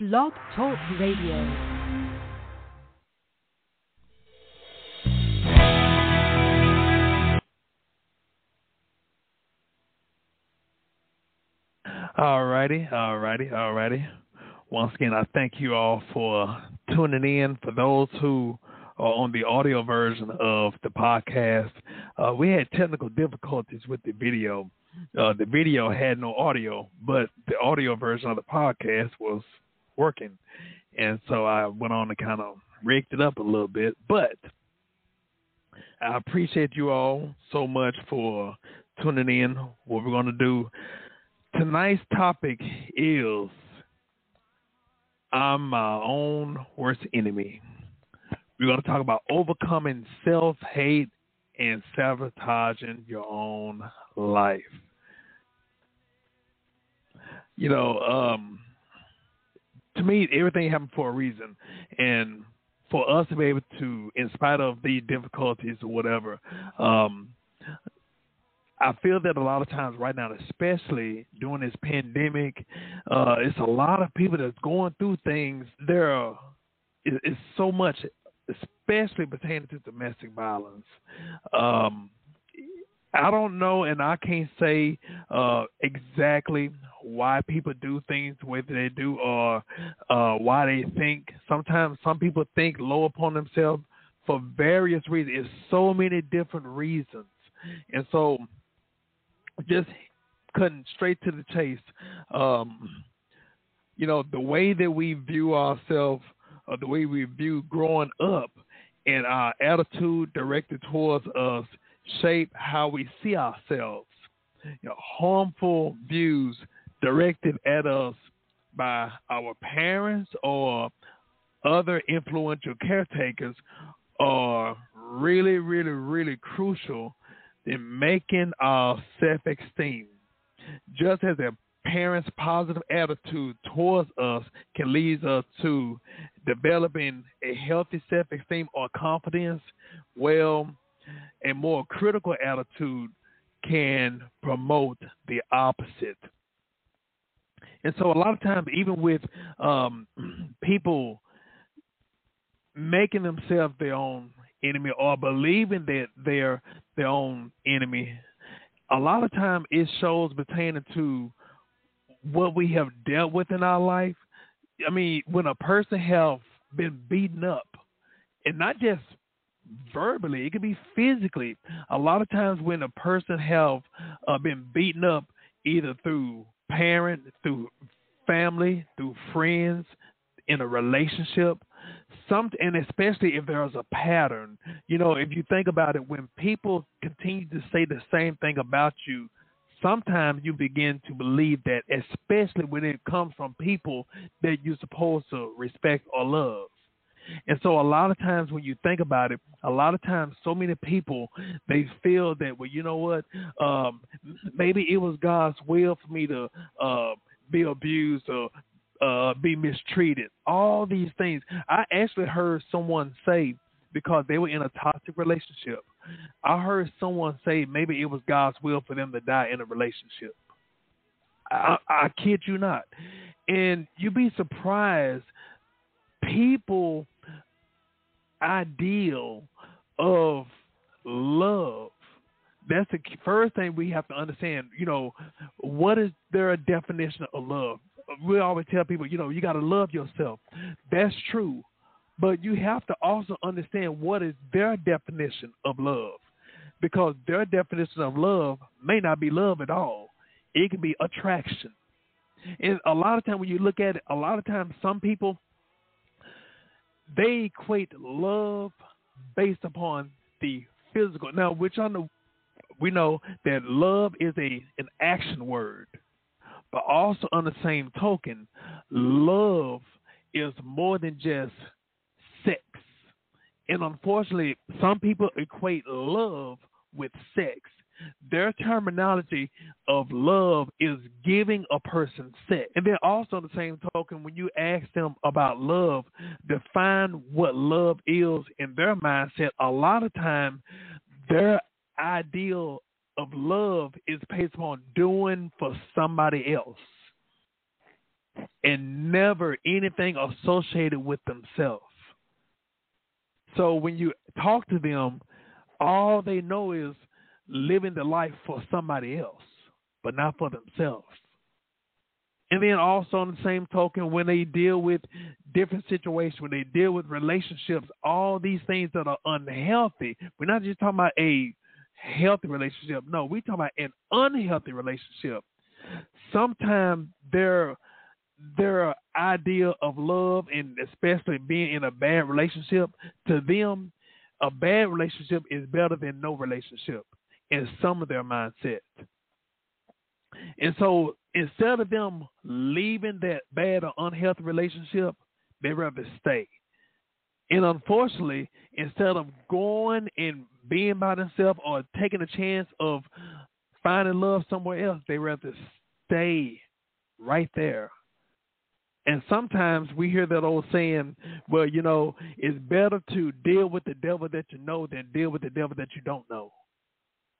Blog Talk Radio. All righty, all righty, all righty. Once again, I thank you all for tuning in. For those who are on the audio version of the podcast, uh, we had technical difficulties with the video. Uh, the video had no audio, but the audio version of the podcast was working. And so I went on and kind of rigged it up a little bit. But I appreciate you all so much for tuning in. What we're going to do tonight's topic is I'm my own worst enemy. We're going to talk about overcoming self hate and sabotaging your own life. You know, um, to me, everything happened for a reason. And for us to be able to, in spite of the difficulties or whatever, um, I feel that a lot of times right now, especially during this pandemic, uh, it's a lot of people that's going through things. There are it's so much, especially pertaining to domestic violence. Um, I don't know, and I can't say uh, exactly why people do things the way that they do, or uh, why they think. Sometimes some people think low upon themselves for various reasons. It's so many different reasons, and so just cutting straight to the chase. Um, you know, the way that we view ourselves, or the way we view growing up, and our attitude directed towards us shape how we see ourselves. You know, harmful views directed at us by our parents or other influential caretakers are really, really, really crucial in making our self esteem. Just as a parent's positive attitude towards us can lead us to developing a healthy self esteem or confidence, well, a more critical attitude can promote the opposite. And so, a lot of times, even with um, people making themselves their own enemy or believing that they're their own enemy, a lot of time it shows pertaining to what we have dealt with in our life. I mean, when a person have been beaten up, and not just verbally, it could be physically. A lot of times when a person have uh, been beaten up either through parent, through family, through friends, in a relationship, some and especially if there's a pattern. You know, if you think about it, when people continue to say the same thing about you, sometimes you begin to believe that, especially when it comes from people that you're supposed to respect or love. And so a lot of times when you think about it, a lot of times so many people they feel that well, you know what, um, maybe it was God's will for me to uh, be abused or uh, be mistreated. All these things. I actually heard someone say because they were in a toxic relationship. I heard someone say maybe it was God's will for them to die in a relationship. I, I kid you not. And you'd be surprised people ideal of love. That's the first thing we have to understand. You know, what is their definition of love? We always tell people, you know, you got to love yourself. That's true. But you have to also understand what is their definition of love. Because their definition of love may not be love at all. It can be attraction. And a lot of times when you look at it, a lot of times some people they equate love based upon the physical. Now, which I know we know that love is a an action word, but also on the same token, love is more than just sex. And unfortunately, some people equate love with sex. Their terminology of love is giving a person sex. And then also on the same token, when you ask them about love, define what love is in their mindset, a lot of time their ideal of love is based upon doing for somebody else. and never anything associated with themselves. So when you talk to them, all they know is living the life for somebody else, but not for themselves. And then also on the same token, when they deal with different situations, when they deal with relationships, all these things that are unhealthy, we're not just talking about a healthy relationship. No, we're talking about an unhealthy relationship. Sometimes their their idea of love and especially being in a bad relationship, to them, a bad relationship is better than no relationship in some of their mindset. And so instead of them leaving that bad or unhealthy relationship, they rather stay. And unfortunately, instead of going and being by themselves or taking a chance of finding love somewhere else, they rather stay right there. And sometimes we hear that old saying, well, you know, it's better to deal with the devil that you know than deal with the devil that you don't know.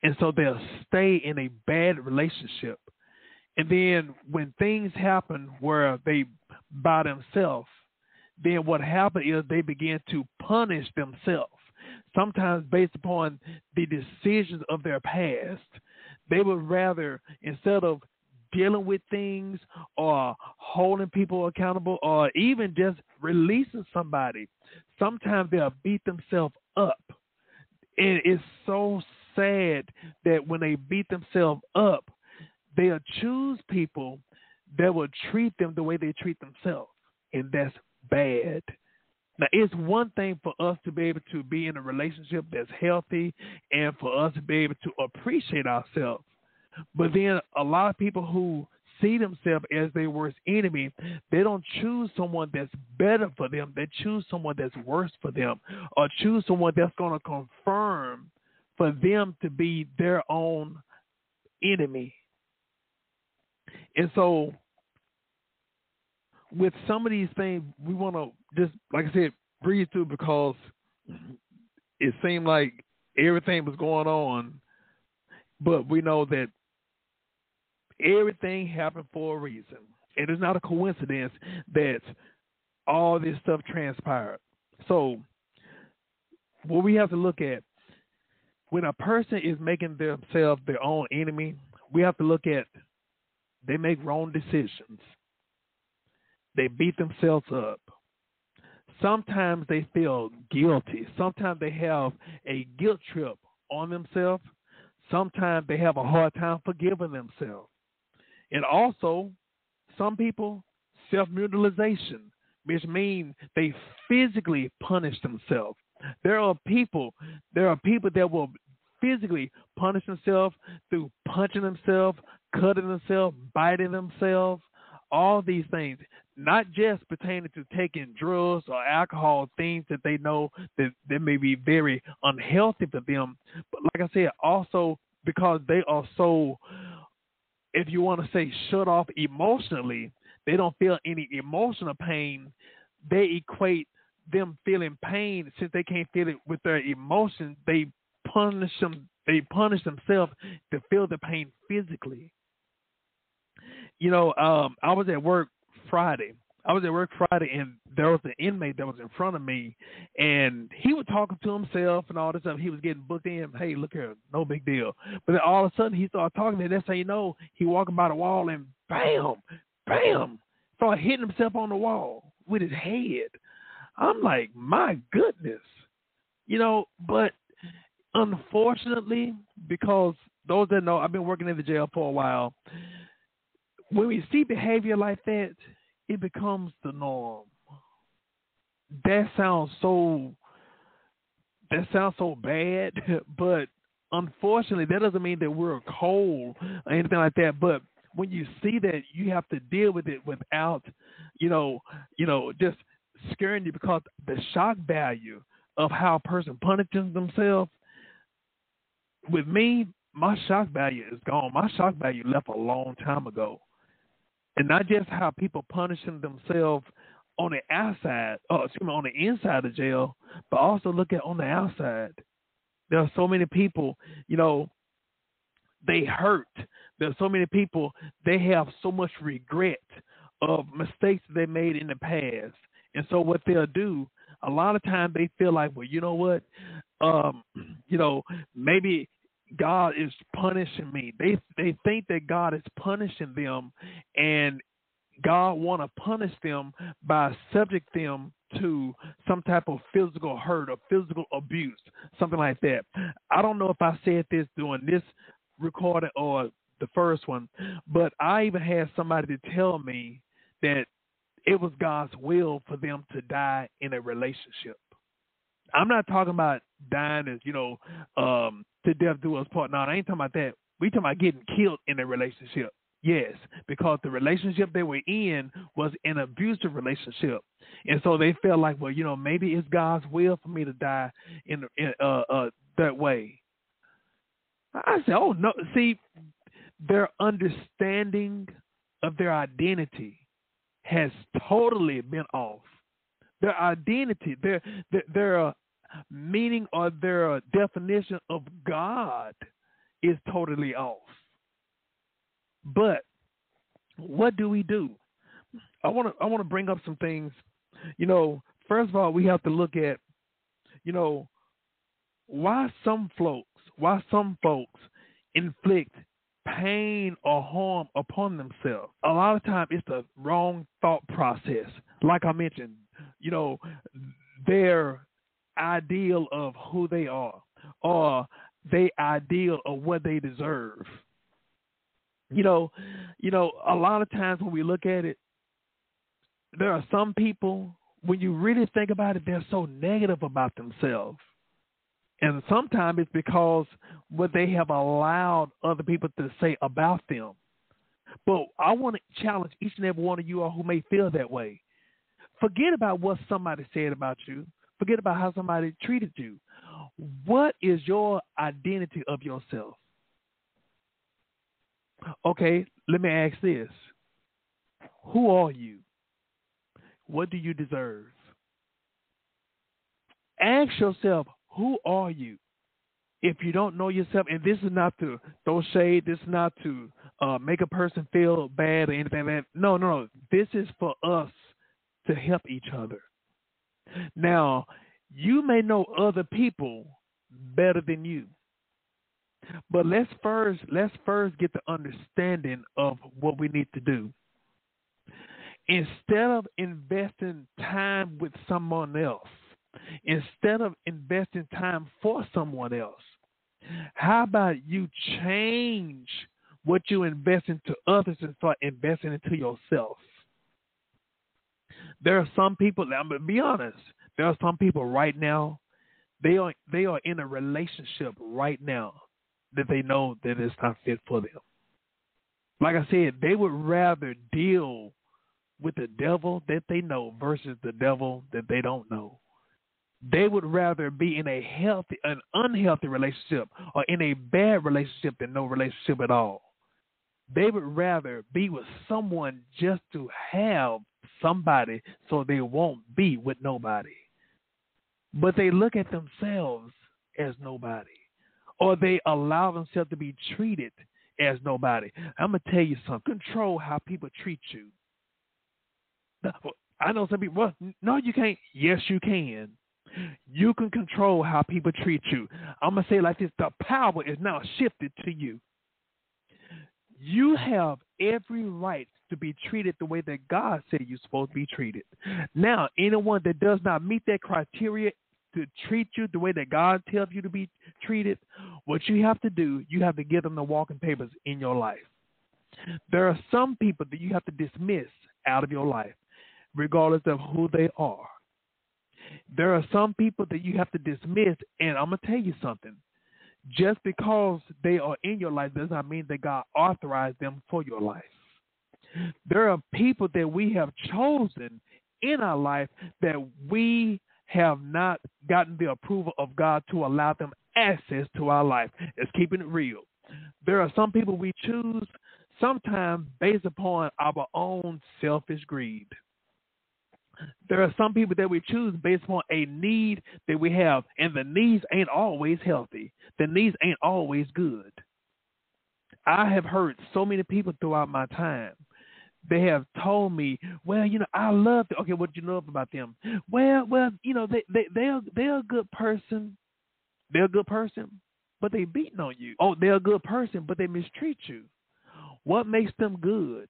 And so they'll stay in a bad relationship. And then when things happen where they by themselves, then what happens is they begin to punish themselves. Sometimes based upon the decisions of their past. They would rather, instead of dealing with things or holding people accountable or even just releasing somebody, sometimes they'll beat themselves up. And it's so sad that when they beat themselves up, they'll choose people that will treat them the way they treat themselves. And that's bad. Now, it's one thing for us to be able to be in a relationship that's healthy and for us to be able to appreciate ourselves. But then a lot of people who see themselves as their worst enemy, they don't choose someone that's better for them. They choose someone that's worse for them or choose someone that's going to confirm for them to be their own enemy. And so, with some of these things, we want to just, like I said, breathe through because it seemed like everything was going on, but we know that everything happened for a reason. And it's not a coincidence that all this stuff transpired. So, what we have to look at when a person is making themselves their own enemy, we have to look at they make wrong decisions. They beat themselves up. Sometimes they feel guilty. Sometimes they have a guilt trip on themselves. Sometimes they have a hard time forgiving themselves. And also, some people, self mutilization, which means they physically punish themselves. There are people, there are people that will physically punish themselves through punching themselves, cutting themselves, biting themselves, all these things, not just pertaining to taking drugs or alcohol, things that they know that, that may be very unhealthy for them, but like I said, also because they are so, if you want to say, shut off emotionally, they don't feel any emotional pain. They equate them feeling pain since they can't feel it with their emotions. They punish them. They punish themselves to feel the pain physically you know, um, I was at work Friday. I was at work Friday, and there was an inmate that was in front of me, and he was talking to himself and all this stuff. He was getting booked in. Hey, look here, no big deal. But then all of a sudden, he started talking to. That's how you know he walking by the wall, and bam, bam, started hitting himself on the wall with his head. I'm like, my goodness, you know. But unfortunately, because those that know, I've been working in the jail for a while when we see behavior like that, it becomes the norm. That sounds so that sounds so bad, but unfortunately that doesn't mean that we're cold or anything like that. But when you see that you have to deal with it without, you know, you know, just scaring you because the shock value of how a person punishes themselves. With me, my shock value is gone. My shock value left a long time ago and not just how people punishing themselves on the outside, oh, excuse me, on the inside of jail, but also look at on the outside. There are so many people, you know, they hurt. There are so many people, they have so much regret of mistakes they made in the past. And so what they'll do, a lot of times they feel like, well, you know what, um, you know, maybe God is punishing me. They they think that God is punishing them, and God want to punish them by subject them to some type of physical hurt or physical abuse, something like that. I don't know if I said this during this recording or the first one, but I even had somebody to tell me that it was God's will for them to die in a relationship. I'm not talking about dying as, you know, um, to death do us part. No, I ain't talking about that. We talking about getting killed in a relationship. Yes, because the relationship they were in was an abusive relationship, and so they felt like, well, you know, maybe it's God's will for me to die in, in uh, uh, that way. I said, oh no, see, their understanding of their identity has totally been off. Their identity, their their, their uh, meaning or their uh, definition of God is totally off. But what do we do? I want to I want to bring up some things. You know, first of all, we have to look at, you know, why some folks, why some folks inflict pain or harm upon themselves. A lot of times it's the wrong thought process. Like I mentioned, you know, their ideal of who they are or their ideal of what they deserve you know, you know, a lot of times when we look at it, there are some people when you really think about it, they're so negative about themselves. And sometimes it's because what they have allowed other people to say about them. But I want to challenge each and every one of you all who may feel that way. Forget about what somebody said about you. Forget about how somebody treated you. What is your identity of yourself? Okay, let me ask this. Who are you? What do you deserve? Ask yourself, who are you? If you don't know yourself, and this is not to throw shade, this is not to uh, make a person feel bad or anything like that. No, no, no. This is for us to help each other. Now, you may know other people better than you. But let's first let's first get the understanding of what we need to do. Instead of investing time with someone else, instead of investing time for someone else, how about you change what you invest into others and start investing into yourself? There are some people, I'm gonna be honest, there are some people right now, they are they are in a relationship right now that they know that it's not fit for them. Like I said, they would rather deal with the devil that they know versus the devil that they don't know. They would rather be in a healthy, an unhealthy relationship or in a bad relationship than no relationship at all. They would rather be with someone just to have somebody so they won't be with nobody. But they look at themselves as nobody or they allow themselves to be treated as nobody. I'm gonna tell you something. Control how people treat you. I know some people. Well, no, you can't. Yes, you can. You can control how people treat you. I'm gonna say it like this: the power is now shifted to you. You have every right to be treated the way that God said you're supposed to be treated. Now, anyone that does not meet that criteria to treat you the way that God tells you to be treated, what you have to do, you have to give them the walking papers in your life. There are some people that you have to dismiss out of your life, regardless of who they are. There are some people that you have to dismiss, and I'm going to tell you something. Just because they are in your life does not mean that God authorized them for your life. There are people that we have chosen in our life that we have not gotten the approval of God to allow them access to our life. It's keeping it real. There are some people we choose sometimes based upon our own selfish greed. There are some people that we choose based upon a need that we have, and the needs ain't always healthy. The needs ain't always good. I have heard so many people throughout my time they have told me, well, you know, I love them. Okay, what do you love about them? Well, well, you know, they they they're they're a good person. They're a good person, but they beating on you. Oh, they're a good person, but they mistreat you. What makes them good?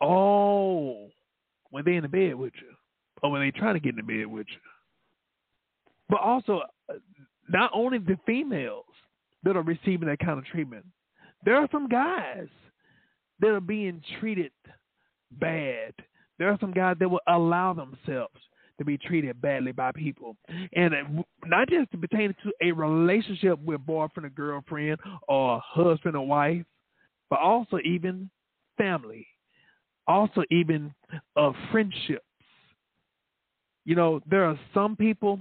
Oh, when they in the bed with you, or when they trying to get in the bed with you. But also, uh, not only the females that are receiving that kind of treatment, there are some guys that are being treated bad. There are some guys that will allow themselves to be treated badly by people, and not just pertaining to a relationship with boyfriend or girlfriend or husband or wife, but also even family, also even of friendships. You know, there are some people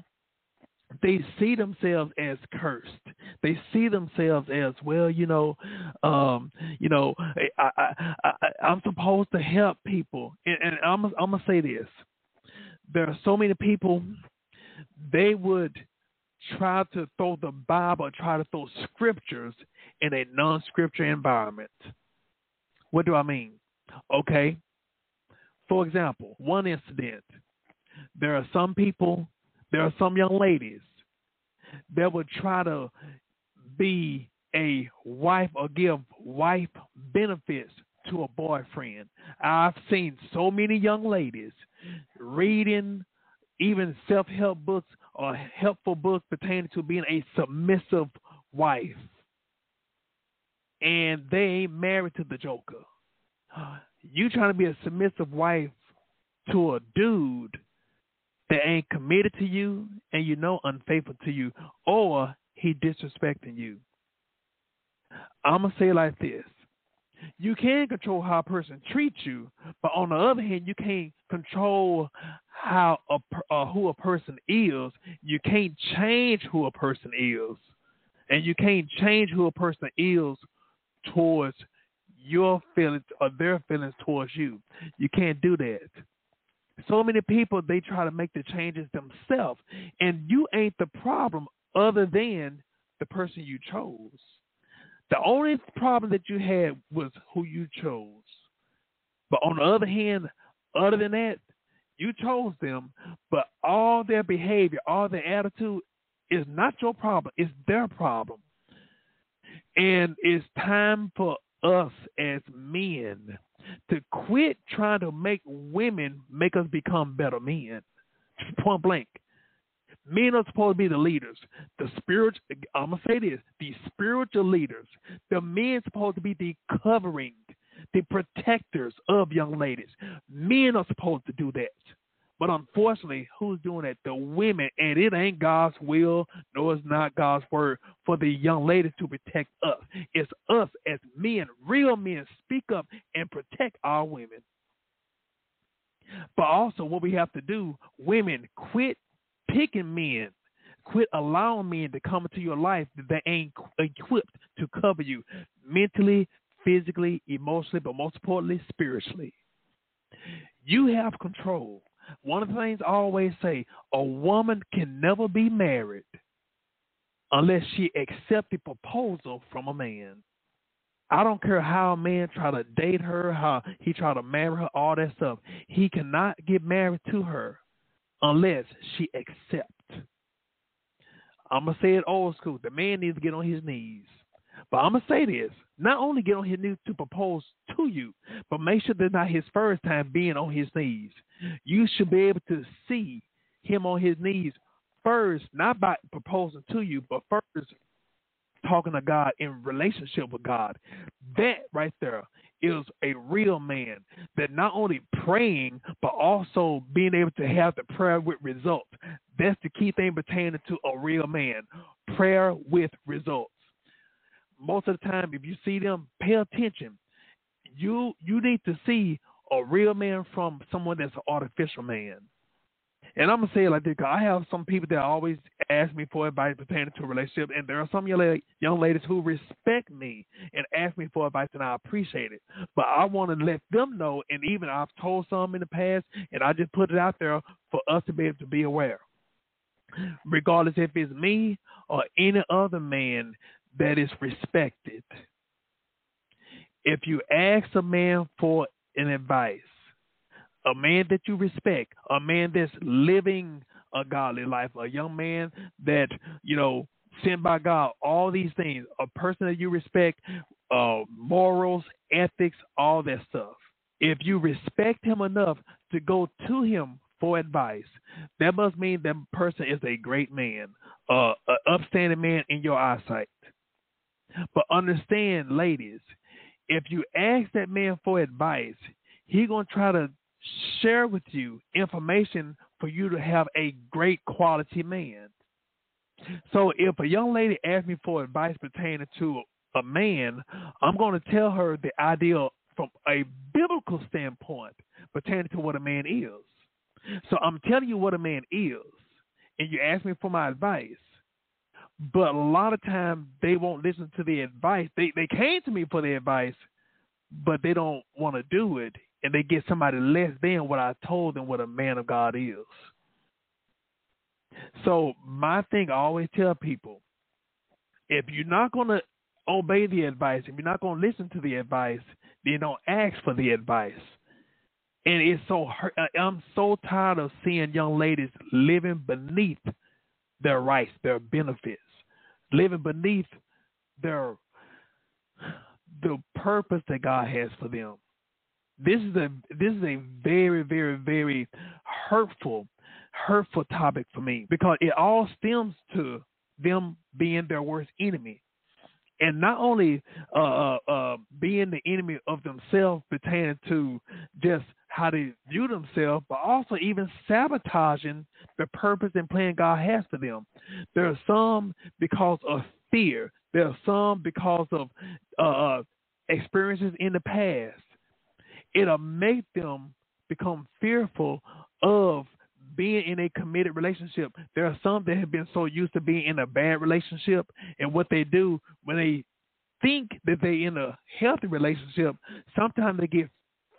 they see themselves as cursed. They see themselves as well. You know, um, you know, I, I, I, I'm supposed to help people, and, and I'm, I'm gonna say this: there are so many people they would try to throw the Bible, try to throw scriptures in a non-scripture environment. What do I mean? Okay, for example, one incident. There are some people there are some young ladies that would try to be a wife or give wife benefits to a boyfriend. I've seen so many young ladies reading even self help books or helpful books pertaining to being a submissive wife. And they ain't married to the Joker. You trying to be a submissive wife to a dude that ain't committed to you and you know unfaithful to you, or he disrespecting you. I'm gonna say like this: you can control how a person treats you, but on the other hand, you can't control how a uh, who a person is. You can't change who a person is, and you can't change who a person is towards your feelings or their feelings towards you. You can't do that. So many people they try to make the changes themselves, and you ain't the problem other than the person you chose. The only problem that you had was who you chose. But on the other hand, other than that, you chose them, but all their behavior, all their attitude is not your problem, it's their problem. And it's time for us as men to quit trying to make women make us become better men. Point blank. Men are supposed to be the leaders. The spirit I'm gonna say this, the spiritual leaders. The men are supposed to be the covering, the protectors of young ladies. Men are supposed to do that. But unfortunately, who's doing that? The women, and it ain't God's will, nor is not God's word for the young ladies to protect us. It's us as men, real men, speak up and protect our women. But also, what we have to do, women, quit picking men. Quit allowing men to come into your life that they ain't equipped to cover you mentally, physically, emotionally, but most importantly, spiritually. You have control one of the things I always say a woman can never be married unless she accepts a proposal from a man. I don't care how a man try to date her, how he try to marry her, all that stuff. He cannot get married to her unless she accepts. I'm gonna say it old school. The man needs to get on his knees. But I'm gonna say this: not only get on his knees to propose to you, but make sure that's not his first time being on his knees. You should be able to see him on his knees first, not by proposing to you, but first talking to God in relationship with God. That right there is a real man that not only praying but also being able to have the prayer with results. That's the key thing pertaining to a real man. Prayer with results. Most of the time if you see them, pay attention. You you need to see a real man from someone that's an artificial man. And I'm gonna say it like this: I have some people that always ask me for advice pertaining to a relationship, and there are some young ladies who respect me and ask me for advice, and I appreciate it. But I want to let them know, and even I've told some in the past, and I just put it out there for us to be able to be aware. Regardless if it's me or any other man that is respected, if you ask a man for an advice, a man that you respect, a man that's living a godly life, a young man that, you know, sent by God, all these things, a person that you respect, uh, morals, ethics, all that stuff. If you respect him enough to go to him for advice, that must mean that person is a great man, uh, an upstanding man in your eyesight. But understand, ladies, if you ask that man for advice, he gonna try to share with you information for you to have a great quality man. So if a young lady asks me for advice pertaining to a man, I'm going to tell her the ideal from a biblical standpoint pertaining to what a man is. So I'm telling you what a man is, and you ask me for my advice. But a lot of times they won't listen to the advice. They they came to me for the advice, but they don't want to do it, and they get somebody less than what I told them what a man of God is. So my thing, I always tell people, if you're not going to obey the advice, if you're not going to listen to the advice, then don't ask for the advice. And it's so hurt. Uh, I'm so tired of seeing young ladies living beneath their rights, their benefits, living beneath their the purpose that God has for them. This is a this is a very very very hurtful hurtful topic for me because it all stems to them being their worst enemy. And not only uh, uh, uh, being the enemy of themselves pertaining to just how they view themselves, but also even sabotaging the purpose and plan God has for them. There are some because of fear. There are some because of uh, uh experiences in the past. It'll make them become fearful of being in a committed relationship. There are some that have been so used to being in a bad relationship, and what they do when they think that they're in a healthy relationship, sometimes they get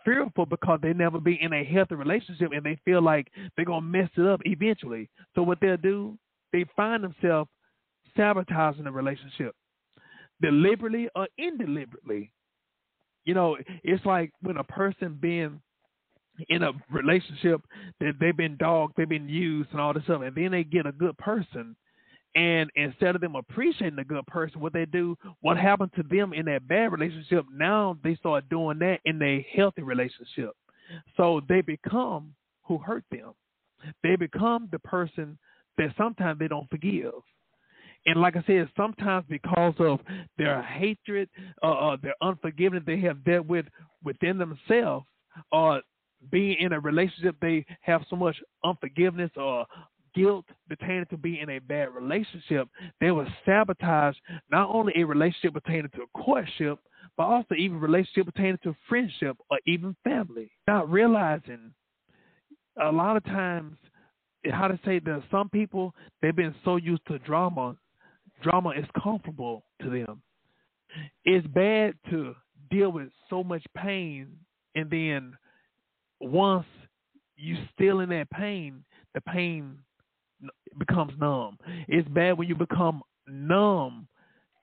fearful because they never be in a healthy relationship and they feel like they're gonna mess it up eventually. So what they'll do, they find themselves sabotaging the relationship, deliberately or indeliberately. You know, it's like when a person being in a relationship that they've been dogged, they've been used, and all this stuff, and then they get a good person, and instead of them appreciating the good person, what they do, what happened to them in that bad relationship, now they start doing that in a healthy relationship. So they become who hurt them. They become the person that sometimes they don't forgive. And like I said, sometimes because of their hatred, uh, uh, their unforgiveness they have dealt with within themselves, or being in a relationship they have so much unforgiveness or guilt pertaining to being in a bad relationship, they will sabotage not only a relationship pertaining to a courtship, but also even relationship pertaining to friendship or even family. Not realizing a lot of times how to say that some people they've been so used to drama, drama is comfortable to them. It's bad to deal with so much pain and then once you still in that pain, the pain becomes numb. It's bad when you become numb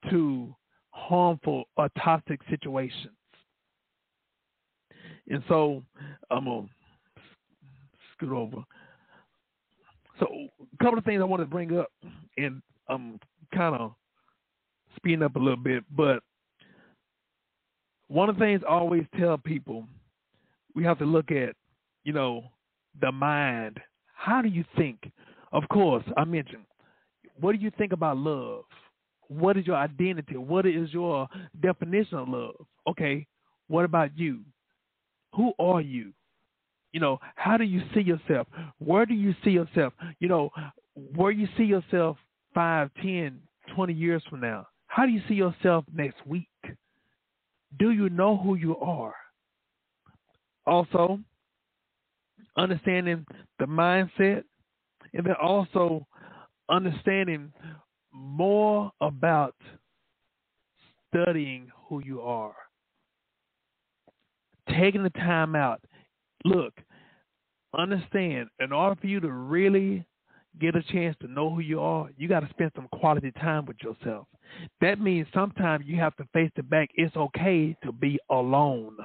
to harmful or toxic situations. And so I'm gonna scoot over. So a couple of things I want to bring up, and I'm kind of speeding up a little bit, but one of the things I always tell people we have to look at, you know, the mind. How do you think? Of course, I mentioned, what do you think about love? What is your identity? What is your definition of love? Okay, what about you? Who are you? You know, how do you see yourself? Where do you see yourself? You know, where you see yourself five, ten, twenty years from now? How do you see yourself next week? Do you know who you are? Also, understanding the mindset, and then also understanding more about studying who you are. Taking the time out. Look, understand, in order for you to really get a chance to know who you are, you got to spend some quality time with yourself. That means sometimes you have to face the back. It's okay to be alone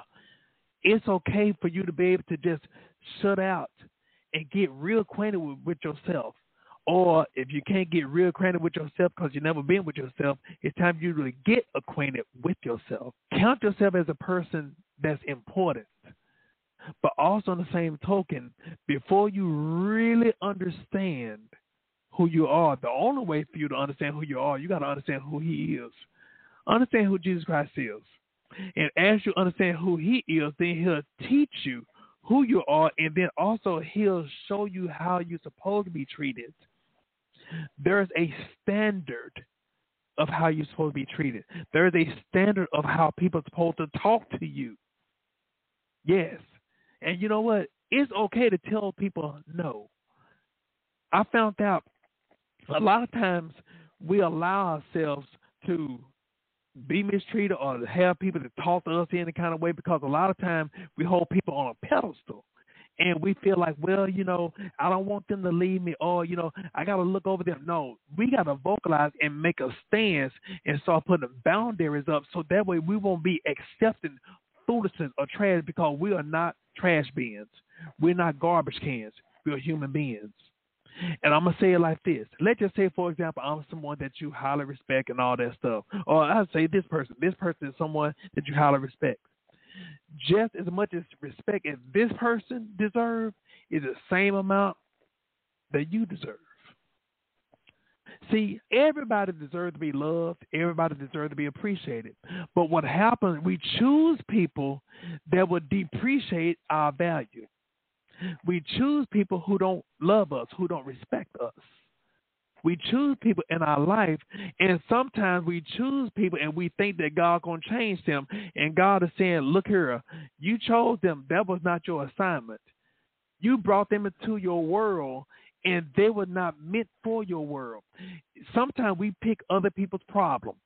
It's okay for you to be able to just shut out and get real acquainted with, with yourself. Or if you can't get real acquainted with yourself because you've never been with yourself, it's time you really get acquainted with yourself. Count yourself as a person that's important. But also, on the same token, before you really understand who you are, the only way for you to understand who you are, you got to understand who He is. Understand who Jesus Christ is. And as you understand who He is, then He'll teach you who you are, and then also He'll show you how you're supposed to be treated. There's a standard of how you're supposed to be treated. There's a standard of how people are supposed to talk to you. Yes. And you know what? It's okay to tell people no. I found out a lot of times we allow ourselves to be mistreated or have people to talk to us in any kind of way because a lot of times we hold people on a pedestal and we feel like, well, you know, I don't want them to leave me, or you know, I got to look over them. No, we got to vocalize and make a stance and start putting boundaries up, so that way we won't be accepting foolishness or trash because we are not trash bins. We're not garbage cans. We're human beings. And I'm gonna say it like this. Let's just say, for example, I'm someone that you highly respect and all that stuff. Or I'd say this person. This person is someone that you highly respect. Just as much as respect as this person deserves is the same amount that you deserve. See, everybody deserves to be loved. Everybody deserves to be appreciated. But what happens, we choose people that will depreciate our value. We choose people who don't love us, who don't respect us. We choose people in our life, and sometimes we choose people and we think that God gonna change them. And God is saying, Look here, you chose them. That was not your assignment. You brought them into your world and they were not meant for your world. Sometimes we pick other people's problems.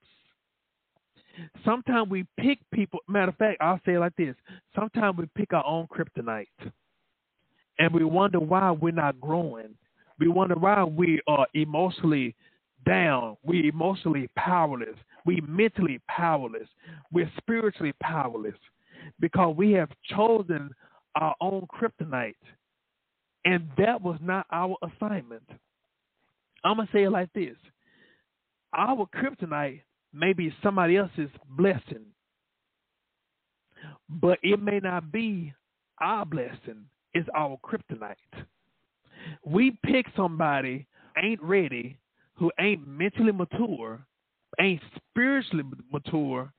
Sometimes we pick people. Matter of fact, I'll say it like this: Sometimes we pick our own kryptonite and we wonder why we're not growing. We wonder why we are emotionally down. We're emotionally powerless. We're mentally powerless. We're spiritually powerless because we have chosen our own kryptonite. And that was not our assignment. I'm going to say it like this our kryptonite may be somebody else's blessing, but it may not be our blessing is our kryptonite. We pick somebody ain't ready, who ain't mentally mature, ain't spiritually mature,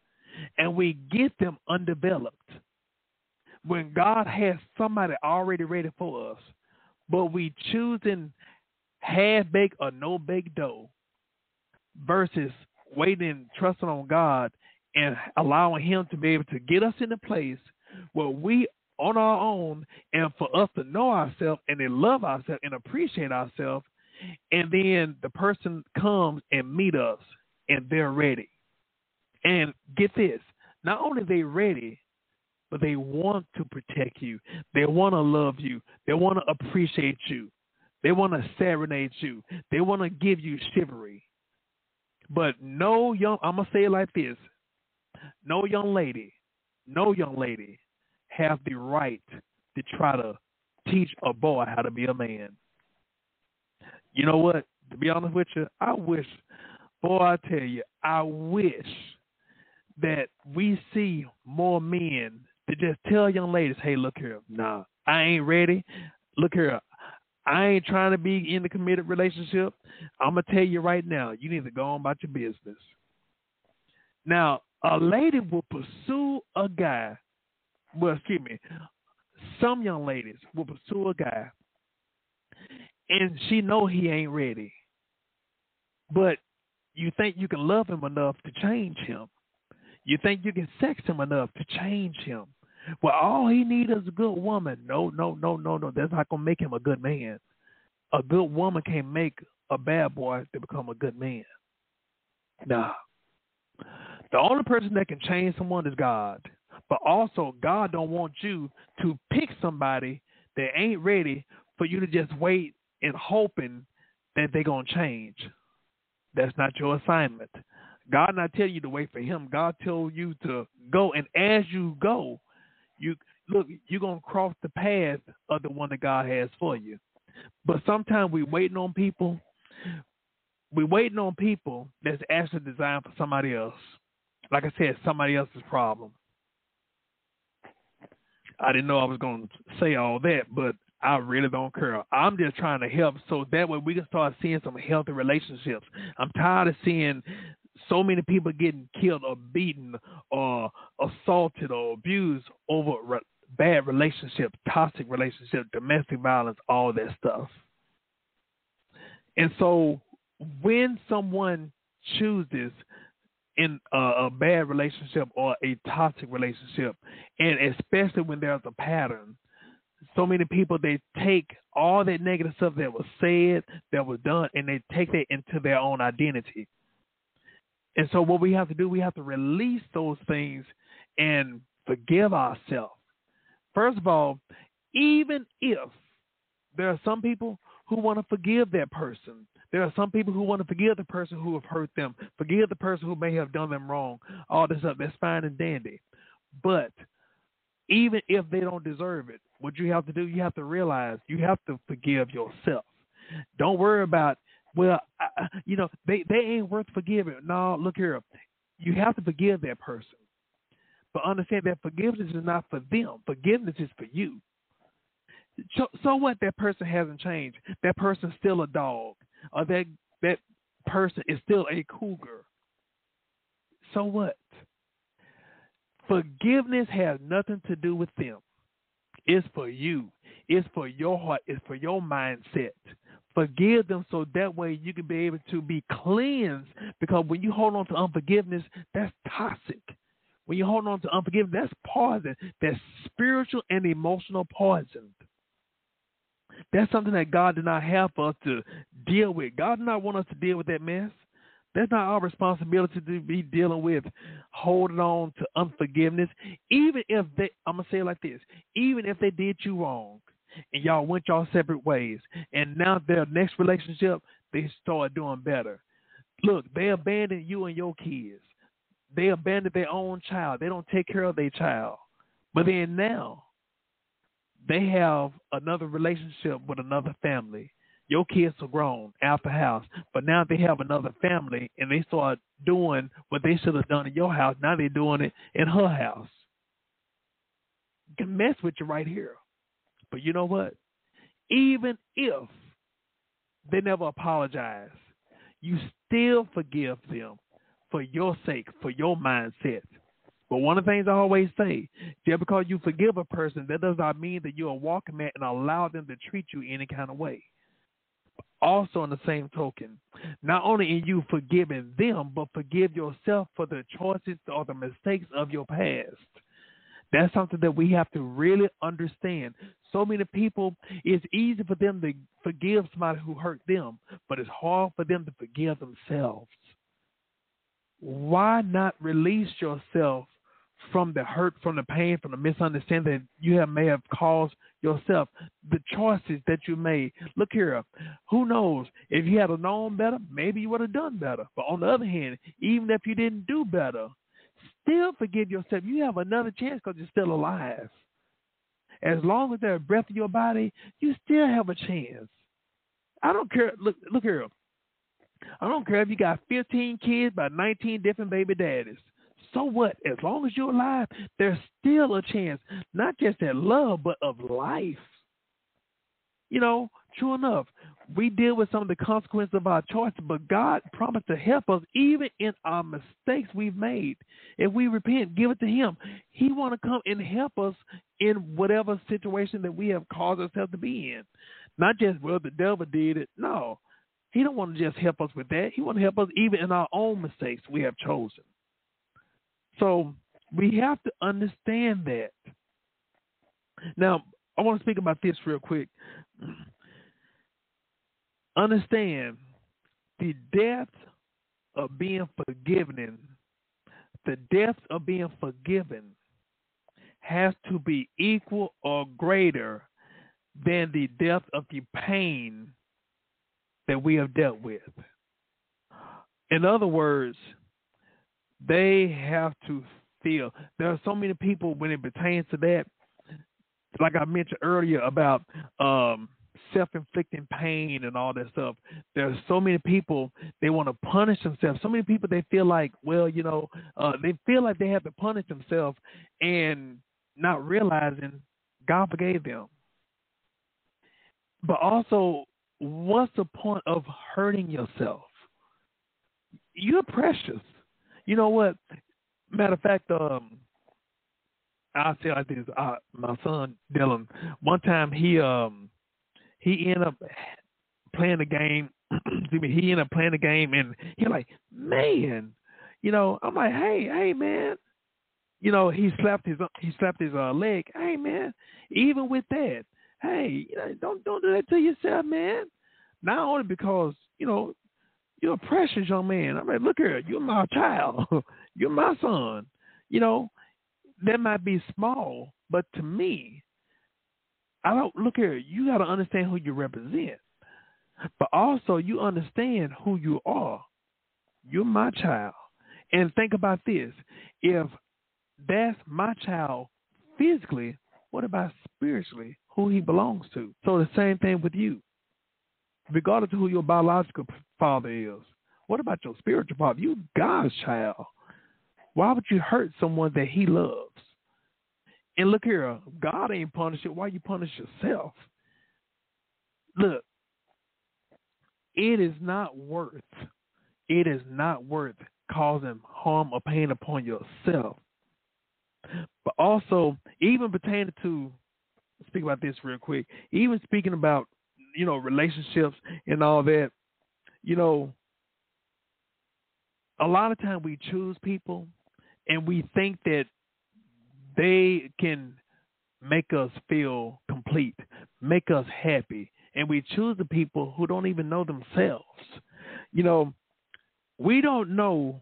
and we get them undeveloped. When God has somebody already ready for us, but we choosing half baked or no baked dough versus waiting, trusting on God and allowing Him to be able to get us in a place where we on our own and for us to know ourselves and then love ourselves and appreciate ourselves. And then the person comes and meet us and they're ready. And get this not only they ready but they want to protect you. They want to love you. They want to appreciate you. They want to serenade you. They want to give you chivalry. But no young i'm going to say it like this. No young lady no young lady have the right to try to teach a boy how to be a man. You know what? To be honest with you, I wish, boy, I tell you, I wish that we see more men to just tell young ladies, hey, look here, nah, I ain't ready. Look here, I ain't trying to be in a committed relationship. I'm gonna tell you right now, you need to go on about your business. Now, a lady will pursue a guy well, excuse me, some young ladies will pursue a guy and she know he ain't ready. But you think you can love him enough to change him. You think you can sex him enough to change him. Well, all he needs is a good woman. No, no, no, no, no. That's not gonna make him a good man. A good woman can't make a bad boy to become a good man. Nah. The only person that can change someone is God. But also, God don't want you to pick somebody that ain't ready for you to just wait and hoping that they're gonna change. That's not your assignment. God not tell you to wait for Him. God tell you to go, and as you go, you look, you're gonna cross the path of the one that God has for you. But sometimes we waiting on people. We waiting on people that's actually designed for somebody else. Like I said, somebody else's problem. I didn't know I was going to say all that, but I really don't care. I'm just trying to help so that way we can start seeing some healthy relationships. I'm tired of seeing so many people getting killed or beaten or assaulted or abused over re- bad relationships, toxic relationships, domestic violence, all that stuff. And so when someone chooses in a, a, bad relationship or a toxic relationship, and especially when there's a pattern. So many people they take all that negative stuff that was said, that was done, and they take that into their own identity. And so, what we have to do, we have to release those things and forgive ourselves. First of all, even if there are some people who want to forgive that person, there are some people who want to forgive the person who have hurt them, forgive the person who may have done them wrong. All this stuff, that's fine and dandy. But even if they don't deserve it, what you have to do, you have to realize you have to forgive yourself. Don't worry about, well, I, you know, they, they ain't worth forgiving. No, look here. You have to forgive that person. But understand that forgiveness is not for them. Forgiveness is for you. So what? That person hasn't changed. That person's still a dog or that that person is still a cougar. So what? Forgiveness has nothing to do with them. It's for you. It's for your heart. It's for your mindset. Forgive them so that way you can be able to be cleansed. Because when you hold on to unforgiveness, that's toxic. When you hold on to unforgiveness, that's poison. That's spiritual and emotional poison. That's something that God did not have for us to deal with. God did not want us to deal with that mess. That's not our responsibility to be dealing with holding on to unforgiveness. Even if they, I'm going to say it like this even if they did you wrong and y'all went y'all separate ways, and now their next relationship, they start doing better. Look, they abandoned you and your kids. They abandoned their own child. They don't take care of their child. But then now, they have another relationship with another family. Your kids are grown out the house, but now they have another family and they start doing what they should have done in your house. Now they're doing it in her house. Can mess with you right here. But you know what? Even if they never apologize, you still forgive them for your sake, for your mindset. But one of the things I always say, just because you forgive a person, that does not mean that you're a walking man and allow them to treat you any kind of way. Also, in the same token, not only in you forgiving them, but forgive yourself for the choices or the mistakes of your past. That's something that we have to really understand. So many people, it's easy for them to forgive somebody who hurt them, but it's hard for them to forgive themselves. Why not release yourself from the hurt, from the pain, from the misunderstanding that you have may have caused yourself, the choices that you made. Look here, who knows? If you had known better, maybe you would have done better. But on the other hand, even if you didn't do better, still forgive yourself. You have another chance because you're still alive. As long as there's breath in your body, you still have a chance. I don't care. Look, look here. I don't care if you got 15 kids by 19 different baby daddies so what? As long as you're alive, there's still a chance, not just at love, but of life. You know, true enough, we deal with some of the consequences of our choices, but God promised to help us even in our mistakes we've made. If we repent, give it to Him. He want to come and help us in whatever situation that we have caused ourselves to be in. Not just well, the devil did it. No, He don't want to just help us with that. He want to help us even in our own mistakes we have chosen. So we have to understand that. Now, I want to speak about this real quick. Understand the depth of being forgiven, the depth of being forgiven has to be equal or greater than the depth of the pain that we have dealt with. In other words, they have to feel. There are so many people when it pertains to that, like I mentioned earlier about um, self-inflicting pain and all that stuff. There are so many people they want to punish themselves. So many people they feel like, well, you know, uh, they feel like they have to punish themselves and not realizing God forgave them. But also, what's the point of hurting yourself? You're precious. You know what? Matter of fact, um, I'll say like this. Uh, my son Dylan, one time he um he ended up playing the game. excuse me, he ended up playing the game, and he like, man, you know, I'm like, hey, hey, man, you know, he slapped his he slapped his uh, leg. Hey, man, even with that, hey, you know, don't don't do that to yourself, man. Not only because you know you're a precious young man. I'm like, look here, you're my child, you're my son. You know, that might be small, but to me, I don't look here. You got to understand who you represent, but also you understand who you are. You're my child, and think about this: if that's my child physically, what about spiritually? Who he belongs to? So the same thing with you. Regardless of who your biological father is, what about your spiritual father? You God's child. Why would you hurt someone that He loves? And look here, God ain't punishing. Why you punish yourself? Look, it is not worth. It is not worth causing harm or pain upon yourself. But also, even pertaining to speak about this real quick. Even speaking about you know relationships and all that, you know, a lot of time we choose people and we think that they can make us feel complete, make us happy, and we choose the people who don't even know themselves. You know, we don't know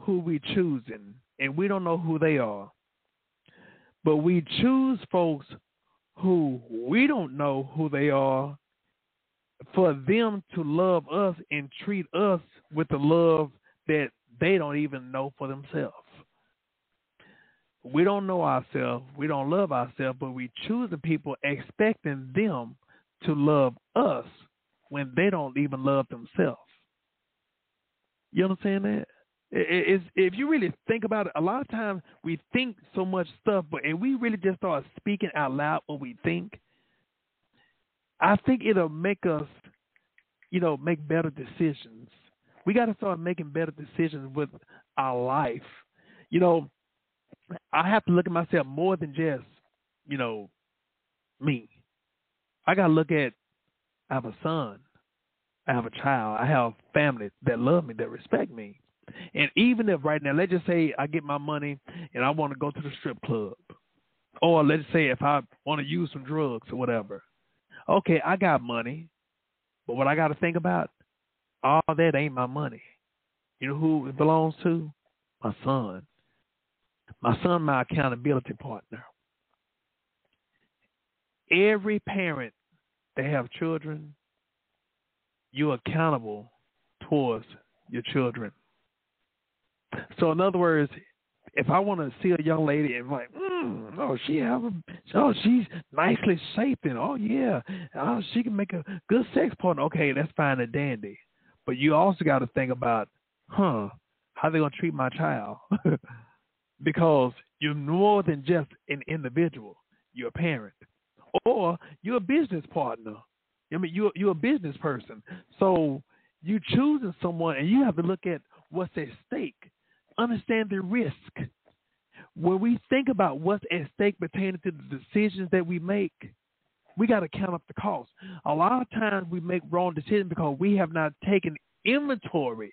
who we're choosing, and we don't know who they are. But we choose folks who we don't know who they are for them to love us and treat us with the love that they don't even know for themselves. We don't know ourselves, we don't love ourselves, but we choose the people expecting them to love us when they don't even love themselves. You understand that? It's, if you really think about it, a lot of times we think so much stuff, but and we really just start speaking out loud what we think. I think it'll make us, you know, make better decisions. We got to start making better decisions with our life. You know, I have to look at myself more than just, you know, me. I got to look at. I have a son. I have a child. I have family that love me, that respect me. And even if right now, let's just say I get my money and I want to go to the strip club, or let's say if I want to use some drugs or whatever. Okay, I got money, but what I got to think about, all that ain't my money. You know who it belongs to? My son. My son, my accountability partner. Every parent that have children, you're accountable towards your children. So in other words, if I want to see a young lady and like, mm, oh, she have a, oh, she's nicely shaped and oh yeah, oh, she can make a good sex partner. Okay, that's fine and dandy, but you also got to think about, huh, how they gonna treat my child, because you're more than just an individual. You're a parent, or you're a business partner. I mean, you're you're a business person, so you choosing someone, and you have to look at what's at stake understand the risk. When we think about what's at stake pertaining to the decisions that we make, we got to count up the cost. A lot of times we make wrong decisions because we have not taken inventory.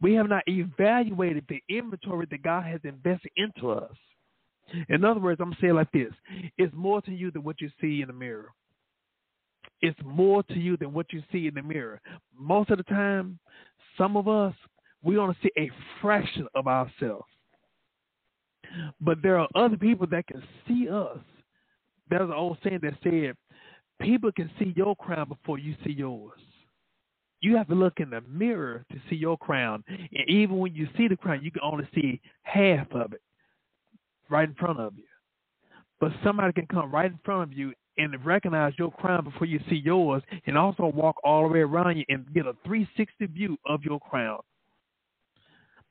We have not evaluated the inventory that God has invested into us. In other words, I'm saying like this it's more to you than what you see in the mirror. It's more to you than what you see in the mirror. Most of the time, some of us, we only see a fraction of ourselves. But there are other people that can see us. There's an old saying that said, people can see your crown before you see yours. You have to look in the mirror to see your crown. And even when you see the crown, you can only see half of it right in front of you. but somebody can come right in front of you and recognize your crown before you see yours, and also walk all the way around you and get a 360 view of your crown.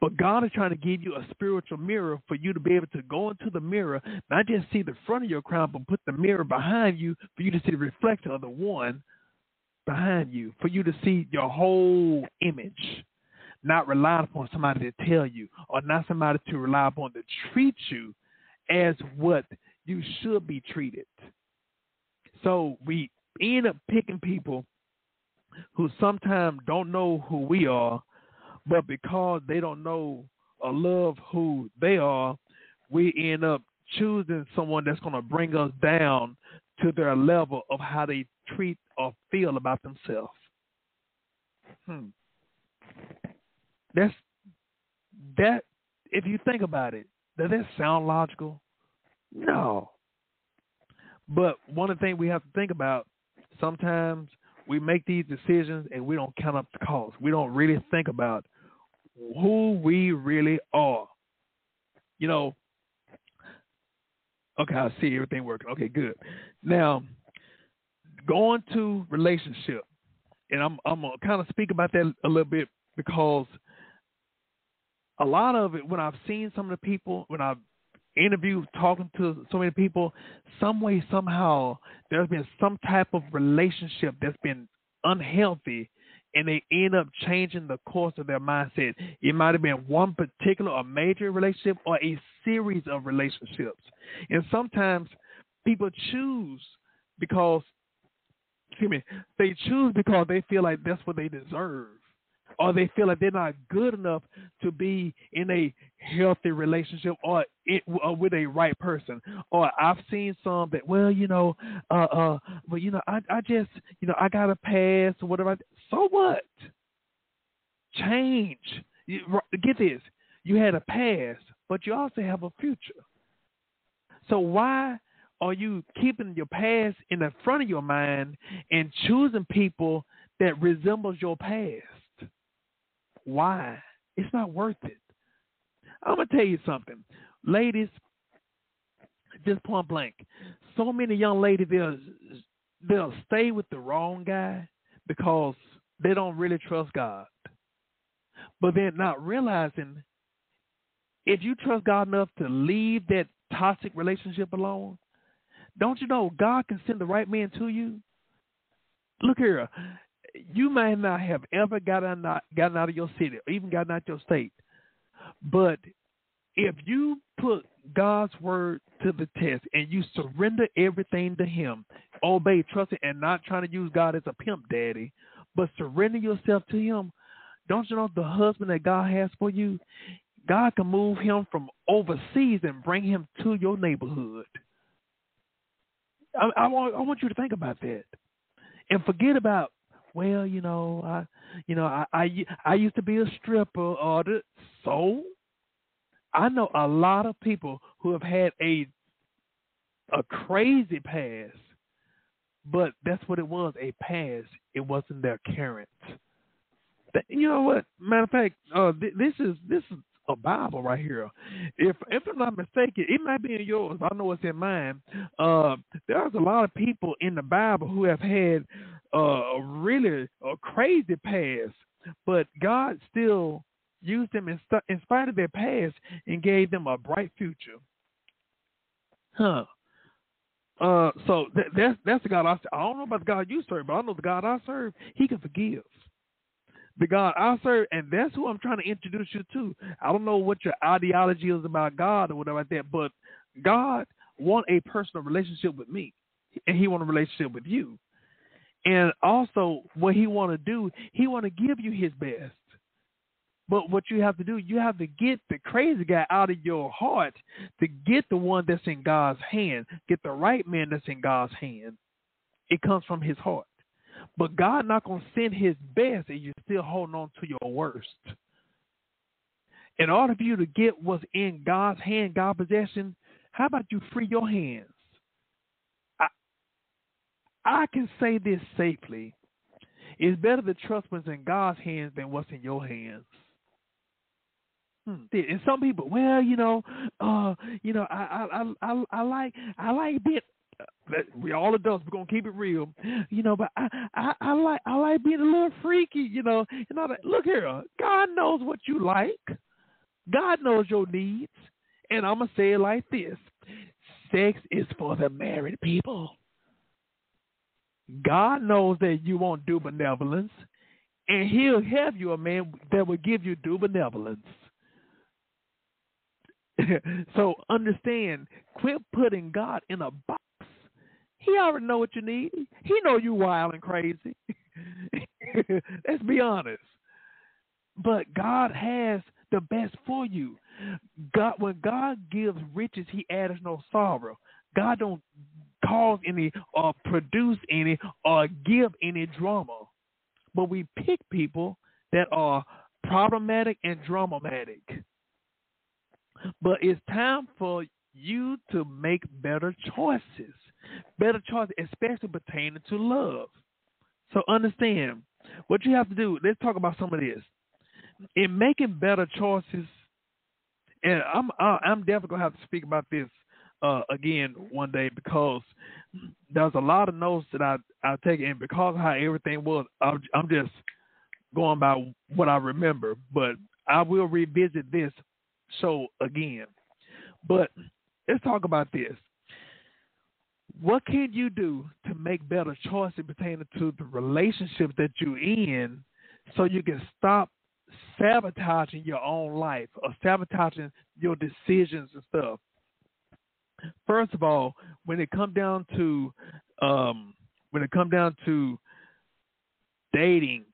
But God is trying to give you a spiritual mirror for you to be able to go into the mirror, not just see the front of your crown, but put the mirror behind you for you to see the reflection of the one behind you, for you to see your whole image, not rely upon somebody to tell you, or not somebody to rely upon to treat you as what you should be treated. So we end up picking people who sometimes don't know who we are, but because they don't know or love who they are, we end up choosing someone that's going to bring us down to their level of how they treat or feel about themselves. Hmm. That's that. If you think about it, does that sound logical? No. But one of the things we have to think about sometimes we make these decisions and we don't count up the cost. We don't really think about who we really are. You know, okay, I see everything working. Okay, good. Now, going to relationship, and I'm I'm gonna kind of speak about that a little bit because a lot of it when I've seen some of the people when I've interview, talking to so many people, some way, somehow, there's been some type of relationship that's been unhealthy and they end up changing the course of their mindset. It might have been one particular or major relationship or a series of relationships. And sometimes people choose because excuse me, they choose because they feel like that's what they deserve or they feel like they're not good enough to be in a healthy relationship or, it, or with a right person. Or I've seen some that, well, you know, uh, uh, but you know, I, I just, you know, I got a pass or whatever. So what? Change. You, get this. You had a past, but you also have a future. So why are you keeping your past in the front of your mind and choosing people that resembles your past? Why? It's not worth it. I'm gonna tell you something, ladies. Just point blank, so many young ladies they'll they'll stay with the wrong guy because they don't really trust God, but they're not realizing if you trust God enough to leave that toxic relationship alone, don't you know God can send the right man to you? Look here, you may not have ever gotten out, gotten out of your city or even gotten out your state, but if you put God's word to the test and you surrender everything to Him, obey, trust it, and not trying to use God as a pimp daddy, but surrender yourself to Him, don't you know the husband that God has for you? God can move him from overseas and bring him to your neighborhood. I, I want I want you to think about that, and forget about well, you know, I, you know, I, I, I used to be a stripper or the, so I know a lot of people who have had a a crazy past, but that's what it was, a past. It wasn't their current. You know what? Matter of fact, uh, th- this is this is a Bible right here. If if I'm not mistaken, it might be in yours. I know it's in mine. Uh, there's a lot of people in the Bible who have had uh, really a crazy past, but God still used them in, st- in spite of their past and gave them a bright future. Huh. Uh, so th- that's that's the God I I don't know about the God you serve, but I know the God I serve. He can forgive the God I serve, and that's who I'm trying to introduce you to. I don't know what your ideology is about God or whatever like that, but God want a personal relationship with me, and He want a relationship with you. And also, what He want to do, He want to give you His best. But what you have to do, you have to get the crazy guy out of your heart to get the one that's in God's hand, get the right man that's in God's hand. It comes from His heart. But God not gonna send His best, and you're still holding on to your worst. In order for you to get what's in God's hand, God's possession, how about you free your hands? I, can say this safely. It's better to trust what's in God's hands than what's in your hands. And some people, well, you know, uh, you know, I, I, I, I like, I like being. We all adults. We're gonna keep it real, you know. But I, I, I like, I like being a little freaky, you know. You know, look here, God knows what you like. God knows your needs, and I'm gonna say it like this: Sex is for the married people. God knows that you won't due benevolence, and He'll have you a man that will give you due benevolence. so understand, quit putting God in a box. He already know what you need. He know you wild and crazy. Let's be honest. But God has the best for you. God, when God gives riches, He adds no sorrow. God don't cause any or produce any or give any drama. But we pick people that are problematic and dramatic. But it's time for you to make better choices. Better choices, especially pertaining to love. So understand what you have to do. Let's talk about some of this. In making better choices, and I'm I'm definitely gonna have to speak about this uh, again one day because there's a lot of notes that I I take and because how everything was, I'm, I'm just going by what I remember. But I will revisit this show again. But let's talk about this. What can you do to make better choices pertaining to the relationship that you're in so you can stop sabotaging your own life or sabotaging your decisions and stuff? First of all, when it comes down to um, when it comes down to dating,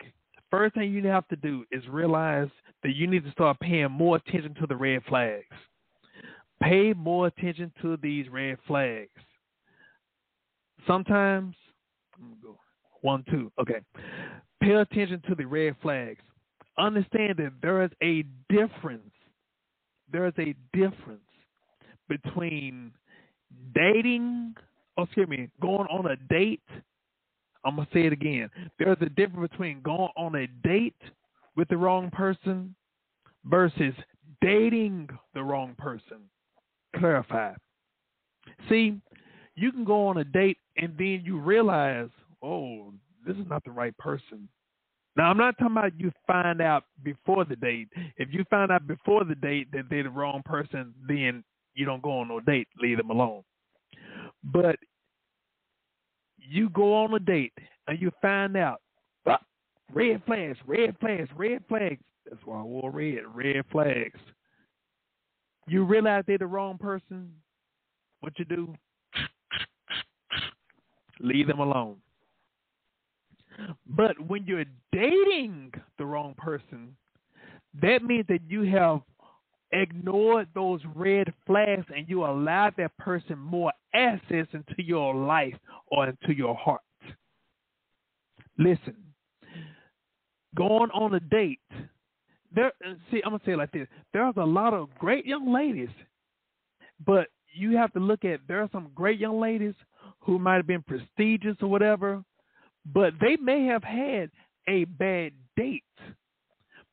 first thing you have to do is realize that you need to start paying more attention to the red flags. Pay more attention to these red flags. Sometimes, one, two, okay. Pay attention to the red flags. Understand that there is a difference. There is a difference between dating, oh, excuse me, going on a date. I'm going to say it again. There's a difference between going on a date with the wrong person versus dating the wrong person. Clarify. See, you can go on a date and then you realize, oh, this is not the right person. Now, I'm not talking about you find out before the date. If you find out before the date that they're the wrong person, then you don't go on no date. Leave them alone. But you go on a date and you find out ah, red flags, red flags, red flags. That's why I wore red, red flags. You realize they're the wrong person. What you do? Leave them alone. But when you're dating the wrong person, that means that you have ignored those red flags and you allowed that person more access into your life or into your heart. Listen, going on a date, there see, I'm gonna say it like this. There's a lot of great young ladies, but you have to look at there are some great young ladies who might have been prestigious or whatever, but they may have had a bad date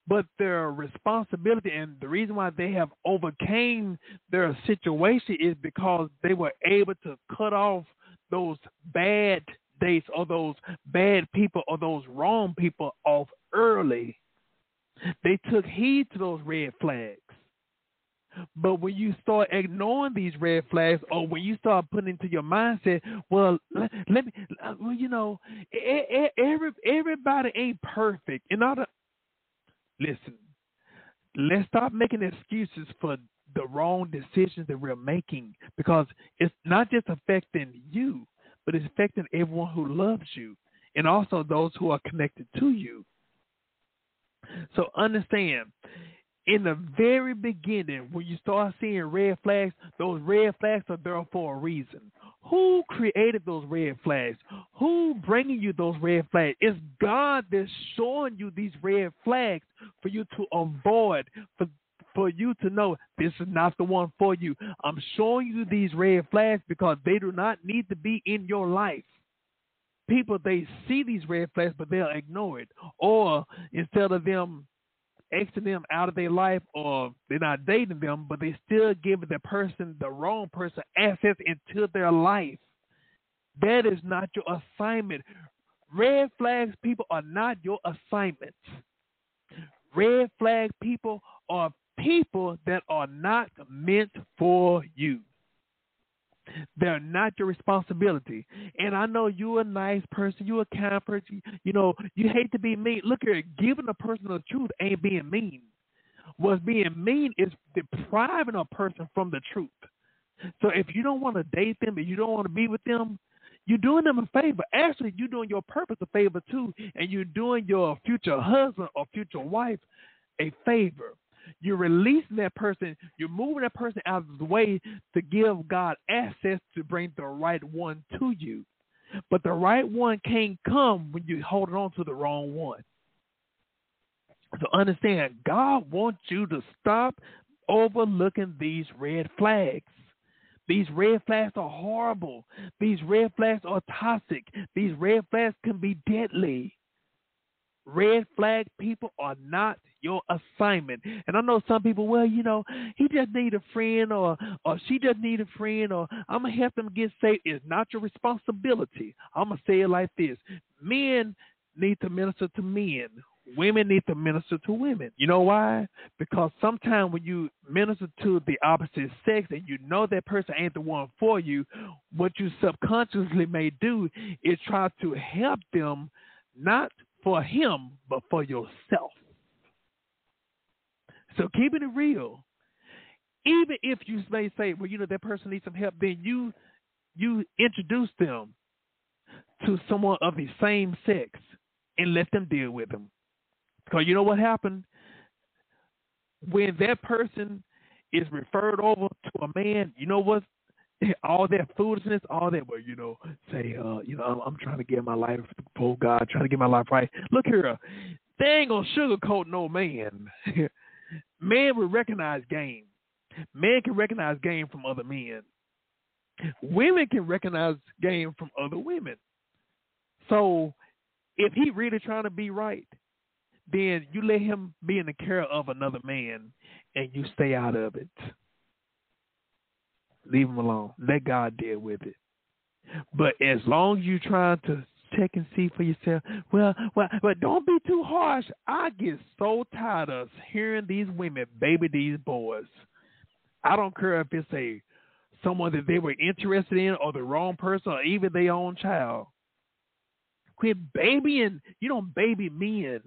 but their responsibility and the reason why they have overcame their situation is because they were able to cut off those bad dates or those bad people or those wrong people off early. They took heed to those red flags. But when you start ignoring these red flags, or when you start putting into your mindset, well, let, let me, uh, well, you know, every everybody ain't perfect. and In order, Listen, let's stop making excuses for the wrong decisions that we're making because it's not just affecting you, but it's affecting everyone who loves you and also those who are connected to you. So understand, in the very beginning, when you start seeing red flags, those red flags are there for a reason. Who created those red flags? Who bringing you those red flags? It's God that's showing you these red flags for you to avoid, for for you to know this is not the one for you. I'm showing you these red flags because they do not need to be in your life. People they see these red flags, but they'll ignore it, or instead of them exiting them out of their life or they're not dating them, but they still give the person, the wrong person, access into their life. That is not your assignment. Red flags people are not your assignments. Red flag people are people that are not meant for you. They're not your responsibility. And I know you're a nice person, you're a kind person, you know, you hate to be mean. Look here, giving a person the truth ain't being mean. What's being mean is depriving a person from the truth. So if you don't want to date them, if you don't want to be with them, you're doing them a favor. Actually, you're doing your purpose a favor too, and you're doing your future husband or future wife a favor. You're releasing that person. You're moving that person out of the way to give God access to bring the right one to you. But the right one can't come when you're holding on to the wrong one. So understand, God wants you to stop overlooking these red flags. These red flags are horrible. These red flags are toxic. These red flags can be deadly. Red flag people are not your assignment. And I know some people, well, you know, he just need a friend or or she just need a friend or I'm gonna help them get saved. It's not your responsibility. I'm gonna say it like this. Men need to minister to men. Women need to minister to women. You know why? Because sometimes when you minister to the opposite sex and you know that person ain't the one for you, what you subconsciously may do is try to help them not for him, but for yourself. So keeping it real, even if you may say, well, you know, that person needs some help, then you you introduce them to someone of the same sex and let them deal with them. Because you know what happened? When that person is referred over to a man, you know what? All that foolishness, all that, well, you know, say, uh, you know, I'm, I'm trying to get my life before God, trying to get my life right. Look here, they ain't gonna sugarcoat no man. man will recognize game. Men can recognize game from other men. Women can recognize game from other women. So if he really trying to be right, then you let him be in the care of another man and you stay out of it. Leave them alone. Let God deal with it. But as long as you're trying to check and see for yourself. Well, well, but don't be too harsh. I get so tired of hearing these women baby these boys. I don't care if it's a someone that they were interested in or the wrong person or even their own child. Quit babying. You don't baby men.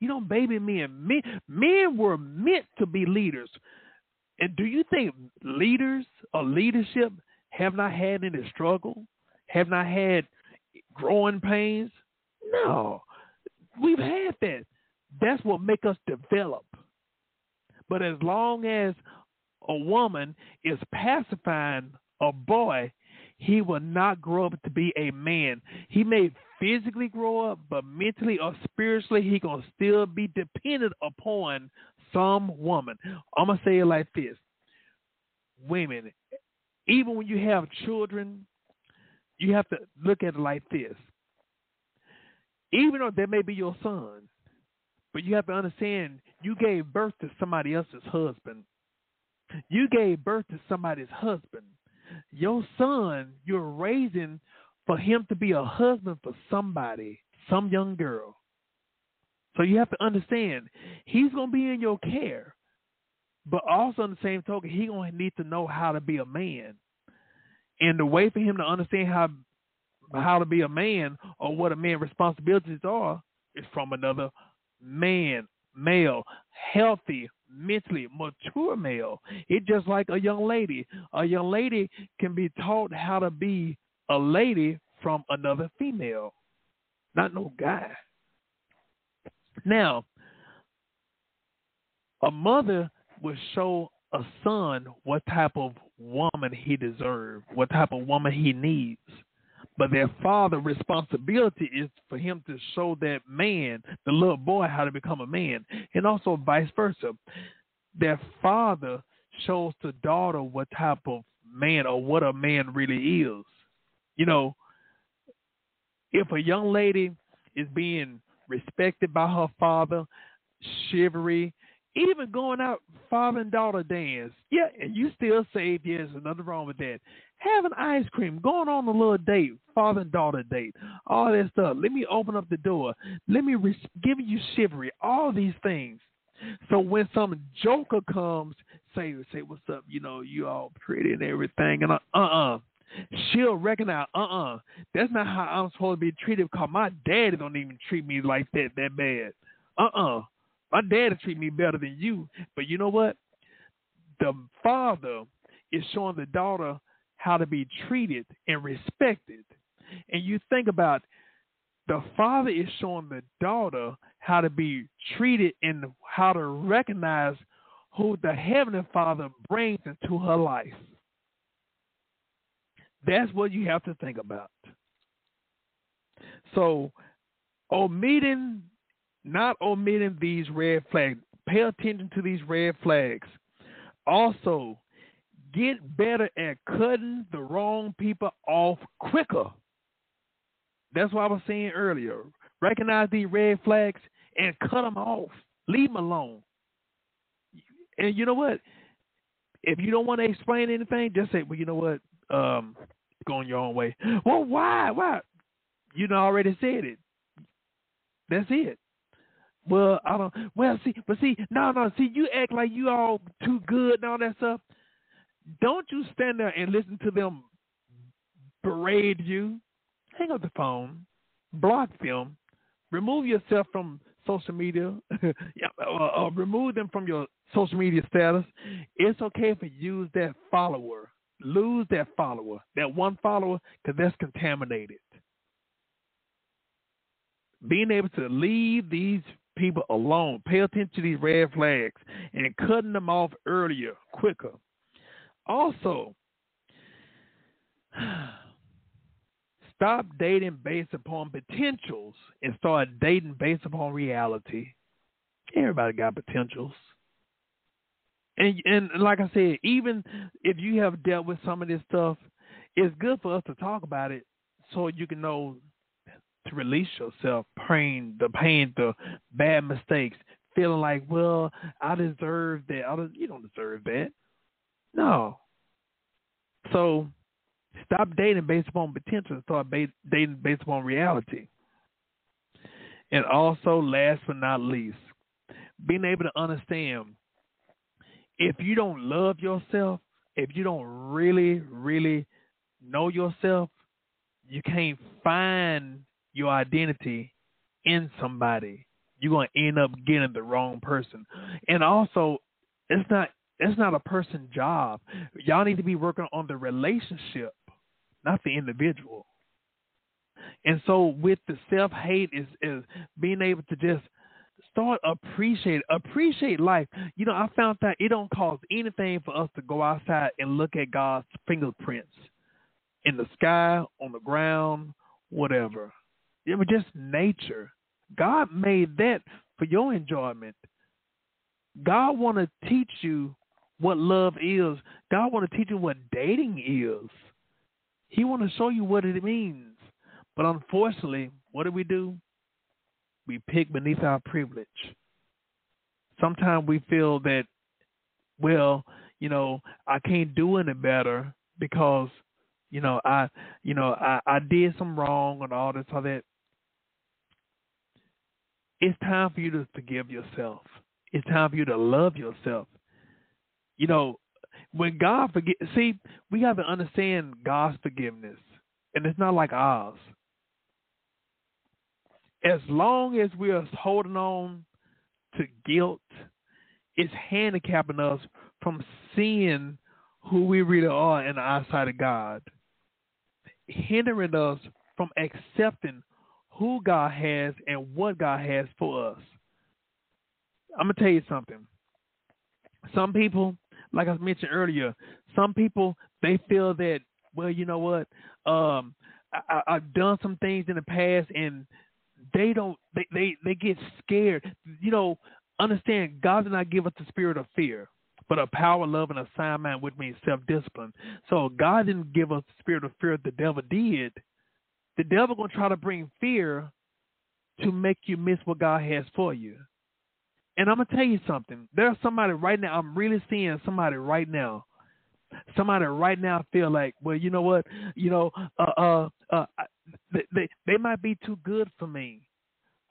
You don't baby men. Men, men were meant to be leaders. And do you think leaders or leadership have not had any struggle? Have not had growing pains? No. We've had that. That's what make us develop. But as long as a woman is pacifying a boy, he will not grow up to be a man. He may physically grow up, but mentally or spiritually, he gonna still be dependent upon some woman. I'm gonna say it like this: Women, even when you have children, you have to look at it like this. Even though that may be your son, but you have to understand you gave birth to somebody else's husband. You gave birth to somebody's husband. Your son, you're raising for him to be a husband for somebody, some young girl. So you have to understand he's going to be in your care. But also, in the same token, he's going to need to know how to be a man. And the way for him to understand how how to be a man or what a man's responsibilities are is from another man, male, healthy, mentally mature male. It's just like a young lady. A young lady can be taught how to be a lady from another female, not no guy. Now, a mother will show a son what type of woman he deserves, what type of woman he needs. But their father responsibility is for him to show that man, the little boy, how to become a man, and also vice versa. Their father shows the daughter what type of man or what a man really is. You know, if a young lady is being respected by her father, chivalry, even going out father and daughter dance. Yeah, and you still saved. Yes, there's nothing wrong with that. Having ice cream, going on a little date, father and daughter date, all that stuff. Let me open up the door. Let me re- give you chivalry. All these things. So when some joker comes, say say what's up, you know, you all pretty and everything, and uh uh, she'll recognize uh uh, that's not how I'm supposed to be treated. Cause my daddy don't even treat me like that that bad. Uh uh, my daddy treat me better than you. But you know what? The father is showing the daughter how to be treated and respected. And you think about the father is showing the daughter how to be treated and how to recognize who the heavenly father brings into her life. That's what you have to think about. So, omitting, not omitting these red flags, pay attention to these red flags. Also, get better at cutting the wrong people off quicker. That's what I was saying earlier. Recognize these red flags and cut them off. Leave them alone. And you know what? If you don't want to explain anything, just say, well, you know what? Um, going your own way. Well, why? Why? You know, already said it. That's it. Well, I don't. Well, see, but see, no, no. See, you act like you all too good and all that stuff. Don't you stand there and listen to them berate you hang up the phone, block them, remove yourself from social media, yeah, uh, uh, remove them from your social media status. It's okay if you use that follower, lose that follower, that one follower, because that's contaminated. Being able to leave these people alone, pay attention to these red flags, and cutting them off earlier, quicker. Also, Stop dating based upon potentials and start dating based upon reality. Everybody got potentials. And and like I said, even if you have dealt with some of this stuff, it's good for us to talk about it so you can know to release yourself, pain, the pain, the bad mistakes, feeling like, well, I deserve that. I don't, you don't deserve that. No. So Stop dating based upon potential and start dating based upon reality. And also, last but not least, being able to understand if you don't love yourself, if you don't really, really know yourself, you can't find your identity in somebody. You're to end up getting the wrong person. And also, it's not it's not a person job. Y'all need to be working on the relationship not the individual. And so with the self hate is is being able to just start appreciate appreciate life. You know, I found that it don't cost anything for us to go outside and look at God's fingerprints in the sky, on the ground, whatever. It was just nature. God made that for your enjoyment. God want to teach you what love is. God want to teach you what dating is. He want to show you what it means. But unfortunately, what do we do? We pick beneath our privilege. Sometimes we feel that, well, you know, I can't do any better because, you know, I, you know, I, I did some wrong and all this, all that. It's time for you to forgive yourself. It's time for you to love yourself. You know, when God forget, see, we have to understand God's forgiveness, and it's not like ours. As long as we are holding on to guilt, it's handicapping us from seeing who we really are in the eyesight of God, hindering us from accepting who God has and what God has for us. I'm gonna tell you something. Some people like I mentioned earlier, some people they feel that well, you know what, um, I, I've done some things in the past, and they don't they, they they get scared. You know, understand God did not give us the spirit of fear, but a power, love, and a sound mind, which means self discipline. So God didn't give us the spirit of fear. The devil did. The devil gonna try to bring fear to make you miss what God has for you. And I'm gonna tell you something. There's somebody right now. I'm really seeing somebody right now. Somebody right now feel like, well, you know what? You know, uh, uh, uh, they, they they might be too good for me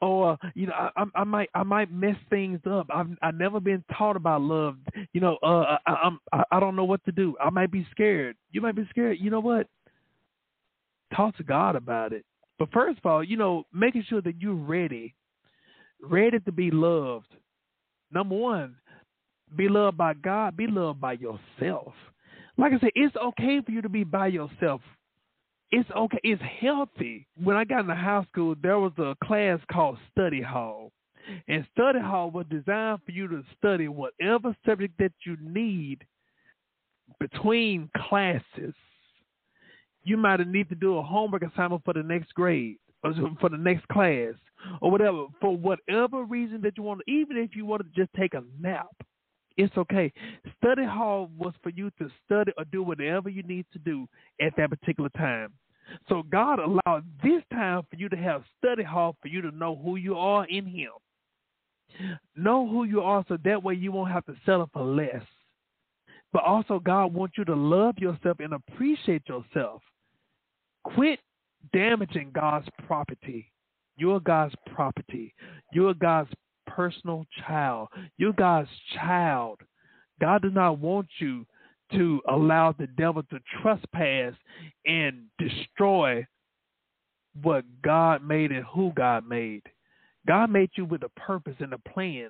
or you know I, I might I might mess things up. I've I've never been taught about love. You know, uh, I, I'm I, I don't know what to do. I might be scared. You might be scared. You know what? Talk to God about it. But first of all, you know, making sure that you're ready, ready to be loved. Number one, be loved by God. Be loved by yourself. Like I said, it's okay for you to be by yourself it's okay. It's healthy. When I got into high school, there was a class called study hall. And study hall was designed for you to study whatever subject that you need between classes. You might need to do a homework assignment for the next grade or for the next class or whatever. For whatever reason that you want, even if you want to just take a nap, it's okay. Study hall was for you to study or do whatever you need to do at that particular time. So God allowed this time for you to have study hall for you to know who you are in Him. Know who you are so that way you won't have to settle for less. But also, God wants you to love yourself and appreciate yourself. Quit damaging God's property. You're God's property. You're God's personal child. You're God's child. God does not want you to allow the devil to trespass and destroy what God made and who God made. God made you with a purpose and a plan.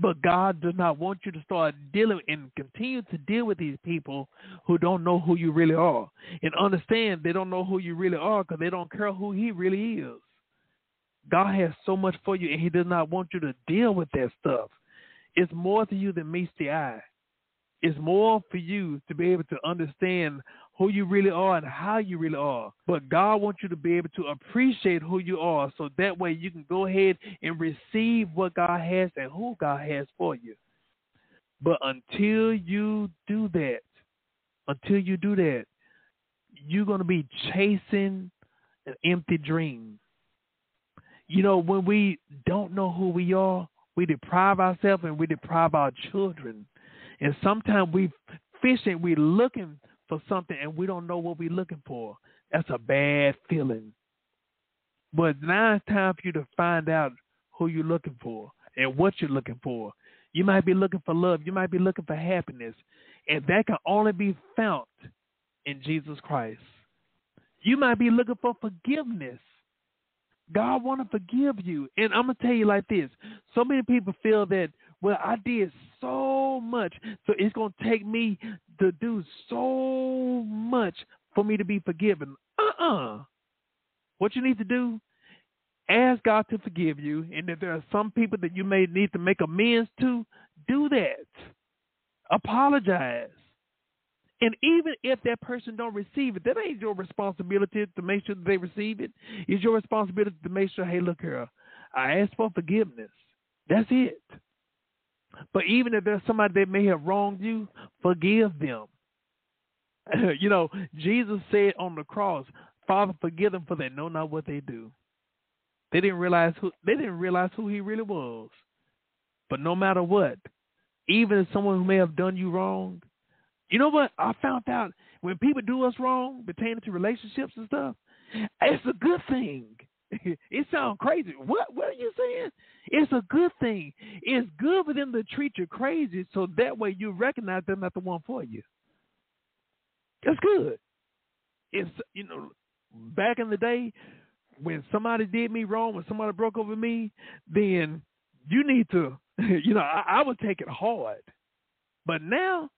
But God does not want you to start dealing and continue to deal with these people who don't know who you really are. And understand they don't know who you really are because they don't care who He really is. God has so much for you and He does not want you to deal with that stuff. It's more to you than meets the eye. It's more for you to be able to understand who you really are and how you really are. But God wants you to be able to appreciate who you are so that way you can go ahead and receive what God has and who God has for you. But until you do that, until you do that, you're going to be chasing an empty dream. You know, when we don't know who we are, we deprive ourselves and we deprive our children and sometimes we fishing, we looking for something and we don't know what we're looking for. That's a bad feeling. But now it's time for you to find out who you're looking for and what you're looking for. You might be looking for love. You might be looking for happiness. And that can only be found in Jesus Christ. You might be looking for forgiveness. God want to forgive you. And I'm going to tell you like this. So many people feel that well, I did so much, so it's going to take me to do so much for me to be forgiven. Uh-uh. What you need to do, ask God to forgive you, and if there are some people that you may need to make amends to, do that. Apologize. And even if that person don't receive it, that ain't your responsibility to make sure that they receive it. It's your responsibility to make sure, hey, look here, I asked for forgiveness. That's it. But even if there's somebody that may have wronged you, forgive them. you know, Jesus said on the cross, Father, forgive them for they know not what they do. They didn't realize who they didn't realize who he really was. But no matter what, even if someone who may have done you wrong, you know what? I found out when people do us wrong pertaining to relationships and stuff, it's a good thing. it sounds crazy. What what are you saying? It's a good thing. It's good for them to treat you crazy so that way you recognize they're not the one for you. That's good. It's you know, back in the day when somebody did me wrong, when somebody broke over me, then you need to you know, I, I would take it hard. But now,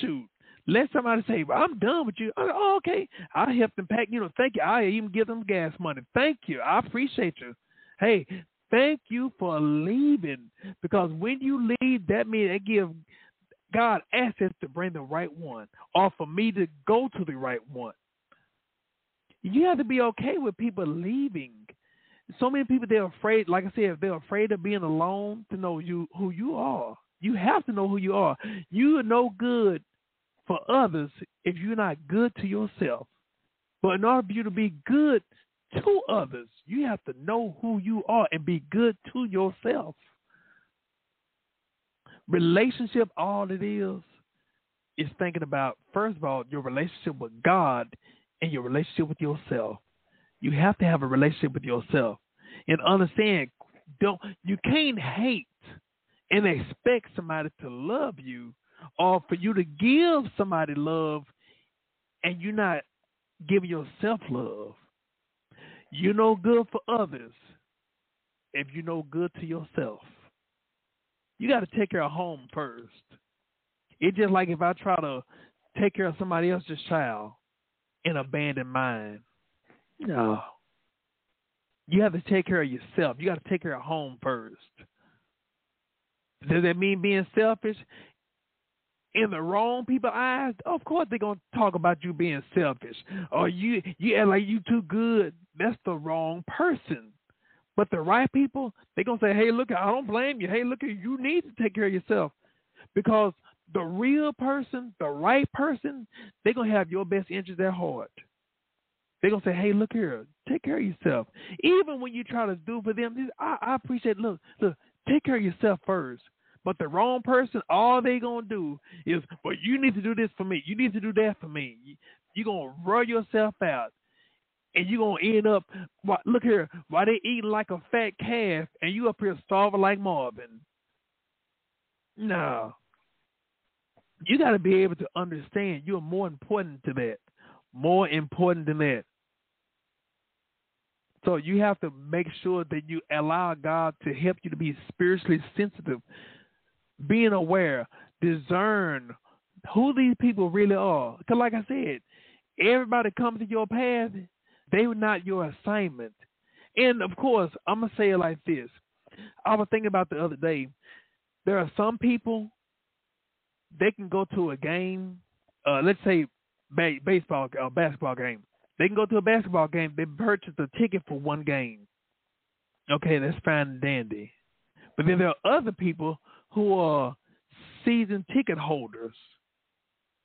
shoot, let somebody say, I'm done with you. Oh, okay. I help them pack, you know, thank you. I even give them gas money. Thank you. I appreciate you. Hey, thank you for leaving. Because when you leave, that means they give God access to bring the right one or for me to go to the right one. You have to be okay with people leaving. So many people they're afraid, like I said, they're afraid of being alone to know you who you are. You have to know who you are. You are no good for others if you're not good to yourself. But in order for you to be good to others, you have to know who you are and be good to yourself. Relationship, all it is, is thinking about, first of all, your relationship with God and your relationship with yourself. You have to have a relationship with yourself. And understand, don't you can't hate and expect somebody to love you or for you to give somebody love and you're not giving yourself love. You know good for others if you know good to yourself. You got to take care of home first. It's just like if I try to take care of somebody else's child and abandon mine. No. You have to take care of yourself. You got to take care of home first. Does that mean being selfish? In the wrong people's eyes, of course they're gonna talk about you being selfish. Or you you act like you too good. That's the wrong person. But the right people, they're gonna say, Hey, look, I don't blame you. Hey, look, you need to take care of yourself. Because the real person, the right person, they're gonna have your best interest at heart. They're gonna say, "Hey, look here, take care of yourself." Even when you try to do for them, I, I appreciate. Look, look, take care of yourself first. But the wrong person, all they gonna do is, "Well, you need to do this for me. You need to do that for me." You, are gonna run yourself out, and you are gonna end up. Look here, why they eating like a fat calf, and you up here starving like Marvin. No, you got to be able to understand you're more important to that. More important than that. So you have to make sure that you allow God to help you to be spiritually sensitive, being aware, discern who these people really are. Because, like I said, everybody comes to your path, they were not your assignment. And of course, I'm gonna say it like this. I was thinking about the other day. There are some people they can go to a game. Uh, let's say ba- baseball or uh, basketball game. They can go to a basketball game. They purchase a ticket for one game. Okay, that's fine and dandy. But then there are other people who are season ticket holders.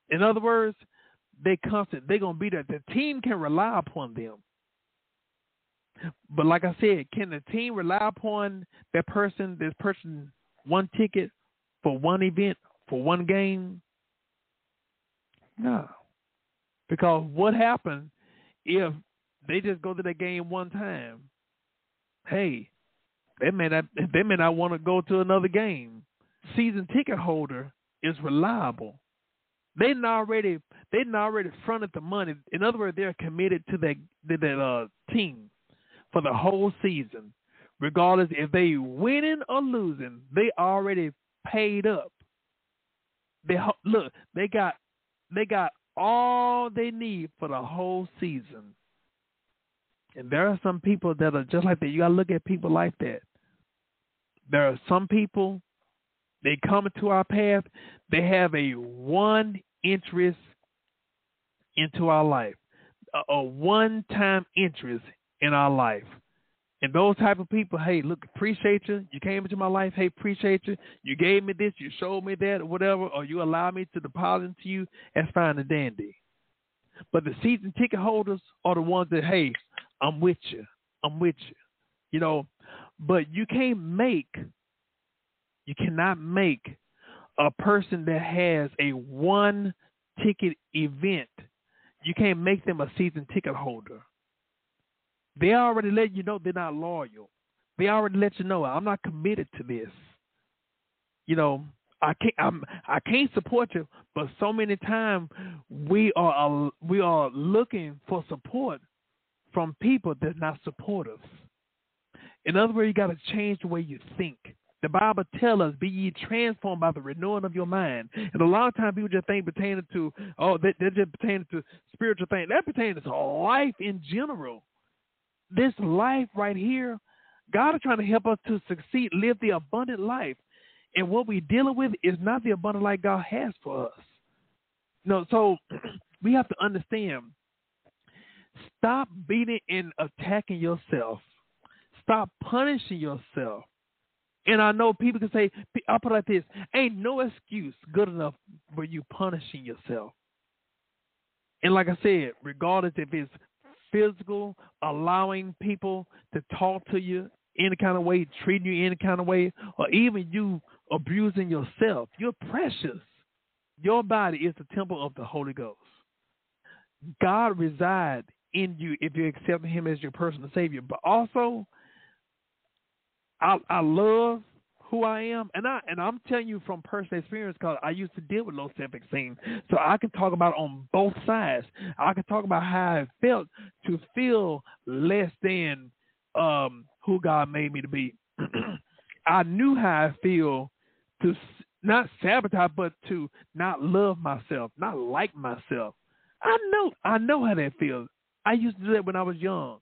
In other words, they constant. They're gonna be there. The team can rely upon them. But like I said, can the team rely upon that person that's person one ticket for one event for one game? No. Because what happens if they just go to that game one time? Hey, they may not they may not want to go to another game. Season ticket holder is reliable. They already they already fronted the money. In other words, they're committed to that to that uh, team for the whole season, regardless if they winning or losing. They already paid up. They look. They got they got all they need for the whole season. And there are some people that are just like that. You gotta look at people like that. There are some people they come into our path, they have a one interest into our life. A, a one time interest in our life. And those type of people, hey, look, appreciate you. You came into my life. Hey, appreciate you. You gave me this. You showed me that, or whatever, or you allow me to deposit into you. That's fine and dandy. But the season ticket holders are the ones that, hey, I'm with you. I'm with you. You know, but you can't make, you cannot make a person that has a one ticket event, you can't make them a season ticket holder. They already let you know they're not loyal. They already let you know I'm not committed to this. You know, I can't I'm I can't support you, but so many times we are uh, we are looking for support from people that's not support us. In other words, you got to change the way you think. The Bible tells us, "Be ye transformed by the renewing of your mind." And a lot of times people just think pertaining to oh, they're just pertaining to spiritual things. That pertains to life in general this life right here, God is trying to help us to succeed, live the abundant life. And what we're dealing with is not the abundant life God has for us. No, so we have to understand. Stop beating and attacking yourself. Stop punishing yourself. And I know people can say, I'll put it like this ain't no excuse good enough for you punishing yourself. And like I said, regardless if it's physical, allowing people to talk to you any kind of way, treating you any kind of way, or even you abusing yourself. You're precious. Your body is the temple of the Holy Ghost. God resides in you if you accept Him as your personal Savior. But also, I, I love who I am, and I and I'm telling you from personal experience because I used to deal with low self esteem, so I can talk about on both sides. I can talk about how I felt to feel less than um, who God made me to be. I knew how I feel to not sabotage, but to not love myself, not like myself. I know, I know how that feels. I used to do that when I was young.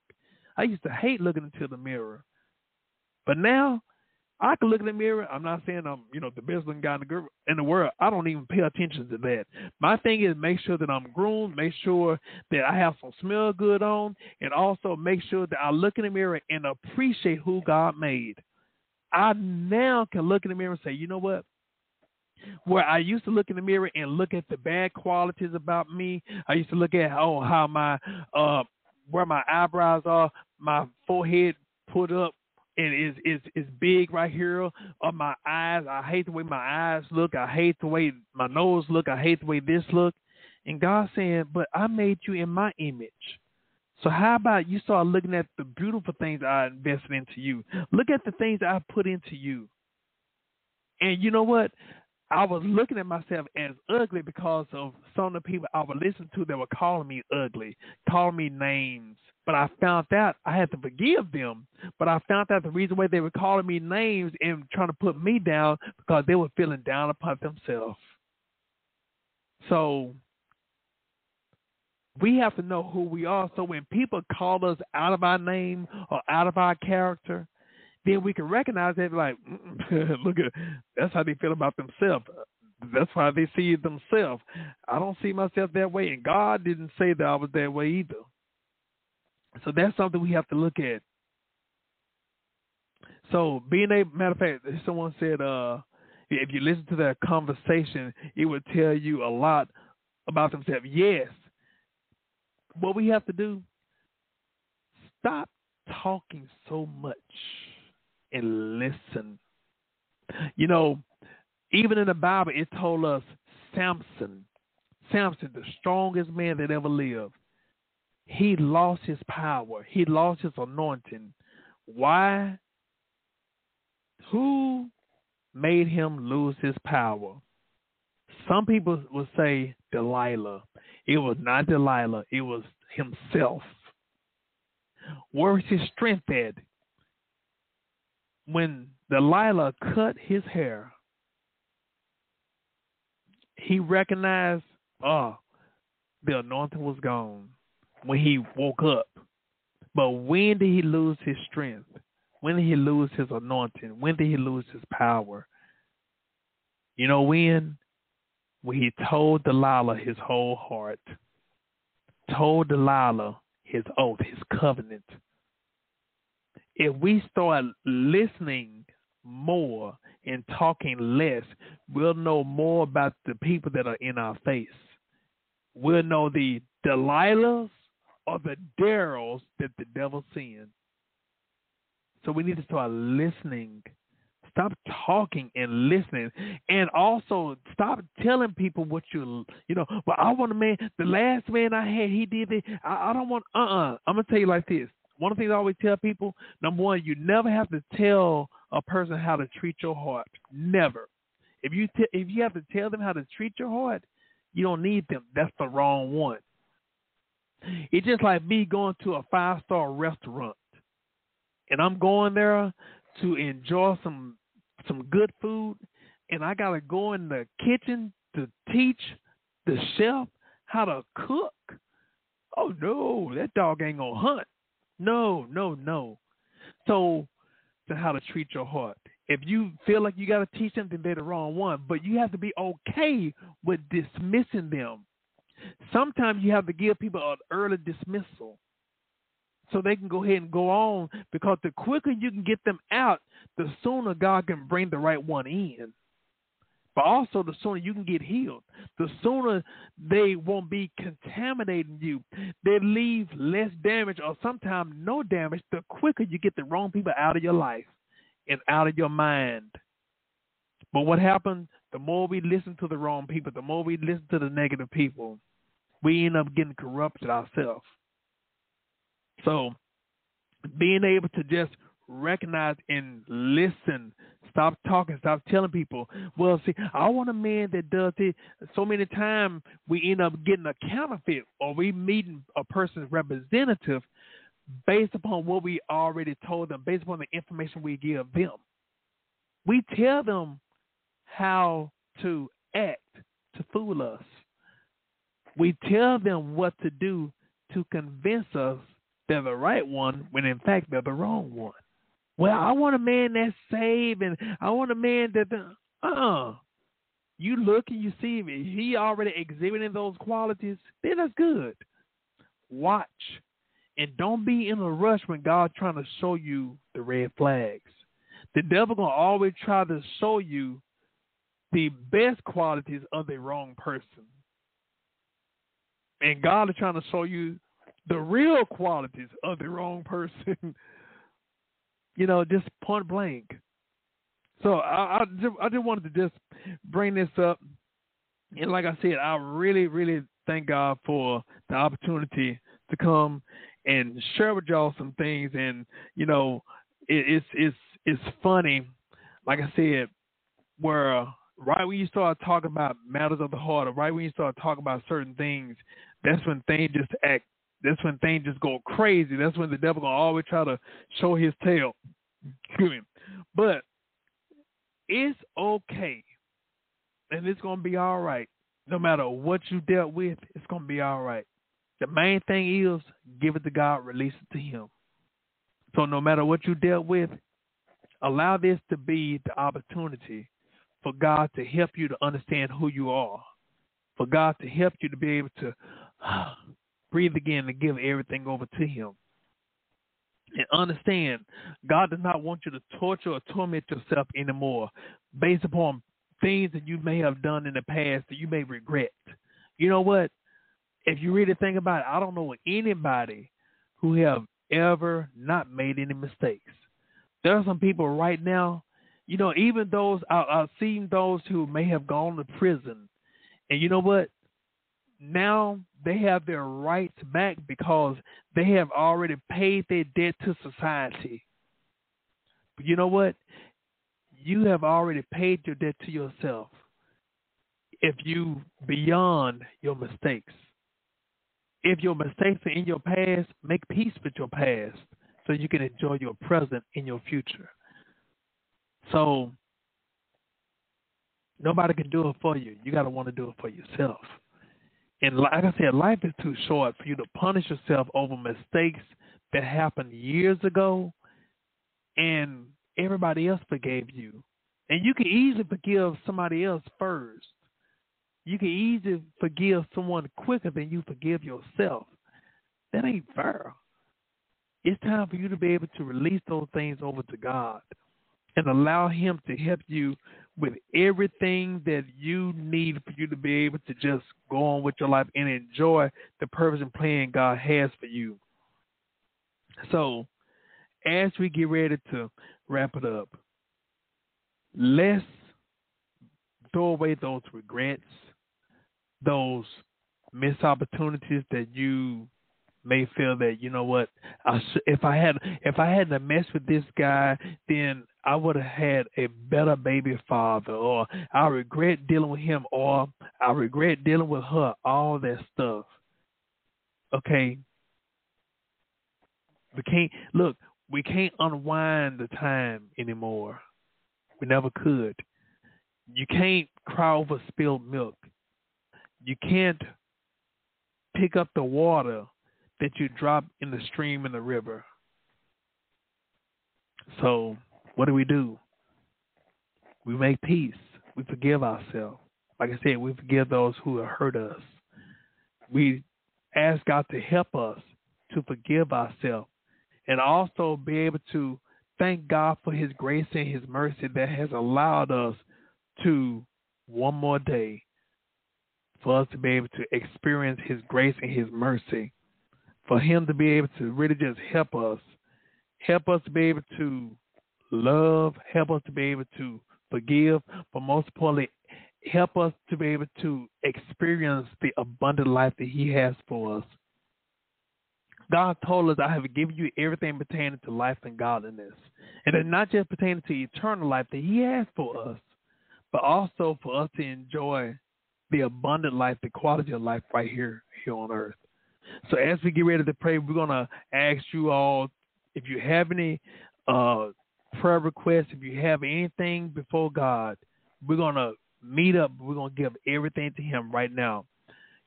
I used to hate looking into the mirror, but now I can look in the mirror. I'm not saying I'm, you know, the best looking guy in the, in the world. I don't even pay attention to that. My thing is make sure that I'm groomed, make sure that I have some smell good on, and also make sure that I look in the mirror and appreciate who God made. I now can look in the mirror and say, you know what? Where I used to look in the mirror and look at the bad qualities about me, I used to look at oh how my uh where my eyebrows are, my forehead put up, and is is is big right here on my eyes. I hate the way my eyes look. I hate the way my nose look. I hate the way this look. And God saying, but I made you in my image. So how about you start looking at the beautiful things I invested into you? Look at the things I put into you. And you know what? I was looking at myself as ugly because of some of the people I would listen to that were calling me ugly, calling me names, but I found out I had to forgive them. But I found out the reason why they were calling me names and trying to put me down because they were feeling down upon themselves. So we have to know who we are. So when people call us out of our name or out of our character, then we can recognize that like, look at that's how they feel about themselves. That's why they see it themselves. I don't see myself that way, and God didn't say that I was that way either. So that's something we have to look at. So being a matter of fact, someone said, uh, if you listen to that conversation, it would tell you a lot about themselves. Yes. What we have to do, stop talking so much and listen. You know, even in the Bible, it told us Samson, Samson, the strongest man that ever lived, he lost his power. He lost his anointing. Why? Who made him lose his power? Some people would say Delilah. It was not Delilah, it was himself. Where is his strength at? When Delilah cut his hair, he recognized, oh, the anointing was gone when he woke up. But when did he lose his strength? When did he lose his anointing? When did he lose his power? You know when? When he told Delilah his whole heart, told Delilah his oath, his covenant. If we start listening more and talking less, we'll know more about the people that are in our face. We'll know the Delilahs or the Daryls that the devil sends. So we need to start listening. Stop talking and listening, and also stop telling people what you you know. But I want a man. The last man I had, he did it. I, I don't want. Uh. uh-uh. uh. i gonna tell you like this. One of the things I always tell people: number one, you never have to tell a person how to treat your heart. Never. If you t- if you have to tell them how to treat your heart, you don't need them. That's the wrong one. It's just like me going to a five star restaurant, and I'm going there to enjoy some some good food, and I gotta go in the kitchen to teach the chef how to cook. Oh no, that dog ain't gonna hunt. No, no, no. So, to how to treat your heart. If you feel like you got to teach them, then they're the wrong one. But you have to be okay with dismissing them Sometimes you have to give people an early dismissal so they can go ahead and go on because the quicker you can get them out, the sooner God can bring the right one in. But also, the sooner you can get healed, the sooner they won't be contaminating you. They leave less damage or sometimes no damage the quicker you get the wrong people out of your life and out of your mind. But what happens? The more we listen to the wrong people, the more we listen to the negative people, we end up getting corrupted ourselves. So, being able to just recognize and listen. Stop talking. Stop telling people. Well, see, I want a man that does it. So many times we end up getting a counterfeit, or we meeting a person's representative based upon what we already told them, based upon the information we give them. We tell them how to act to fool us. We tell them what to do to convince us they're the right one when in fact they're the wrong one. Well, I want a man that's saved, and I want a man that, uh, uh you look and you see him, he already exhibiting those qualities. Then that's good. Watch, and don't be in a rush when God's trying to show you the red flags. The devil gonna always try to show you the best qualities of the wrong person, and God is trying to show you the real qualities of the wrong person. You know, just point blank. So I, I just, I just wanted to just bring this up, and like I said, I really, really thank God for the opportunity to come and share with y'all some things. And you know, it, it's it's it's funny, like I said, where right when you start talking about matters of the heart, or right when you start talking about certain things, that's when things just act that's when things just go crazy. That's when the devil gonna always try to show his tail. Excuse me. But it's okay. And it's gonna be all right. No matter what you dealt with, it's gonna be all right. The main thing is give it to God, release it to him. So no matter what you dealt with, allow this to be the opportunity for God to help you to understand who you are. For God to help you to be able to breathe again and give everything over to Him. And understand, God does not want you to torture or torment yourself anymore based upon things that you may have done in the past that you may regret. You know what? If you really think about it, I don't know anybody who have ever not made any mistakes. There are some people right now, you know, even those I've seen those who may have gone to prison, and you know what? Now they have their rights back because they have already paid their debt to society. But you know what? You have already paid your debt to yourself if you beyond your mistakes. If your mistakes are in your past, make peace with your past so you can enjoy your present in your future. So nobody can do it for you. You got to want to do it for yourself. And like I said, life is too short for you to punish yourself over mistakes that happened years ago and everybody else forgave you. And you can easily forgive somebody else first. You can easily forgive someone quicker than you forgive yourself. That ain't fair. It's time for you to be able to release those things over to God and allow Him to help you with everything that you need for you to be able to just go on with your life and enjoy the purpose and plan God has for you. So, as we get ready to wrap it up, let's throw away those regrets, those missed opportunities that you may feel that you know what I sh- if I had if I hadn't messed with this guy, then I would have had a better baby father, or I regret dealing with him, or I regret dealing with her. All that stuff. Okay. We can't look. We can't unwind the time anymore. We never could. You can't cry over spilled milk. You can't pick up the water that you drop in the stream and the river. So, what do we do? We make peace. We forgive ourselves. Like I said, we forgive those who have hurt us. We ask God to help us to forgive ourselves and also be able to thank God for His grace and His mercy that has allowed us to one more day for us to be able to experience His grace and His mercy for him to be able to really just help us, help us to be able to love, help us to be able to forgive, but most importantly, help us to be able to experience the abundant life that He has for us. God told us, I have given you everything pertaining to life and godliness. And it's not just pertaining to eternal life that He has for us, but also for us to enjoy the abundant life, the quality of life right here, here on earth. So as we get ready to pray, we're gonna ask you all if you have any uh, prayer requests, if you have anything before God, we're gonna meet up. We're gonna give everything to Him right now.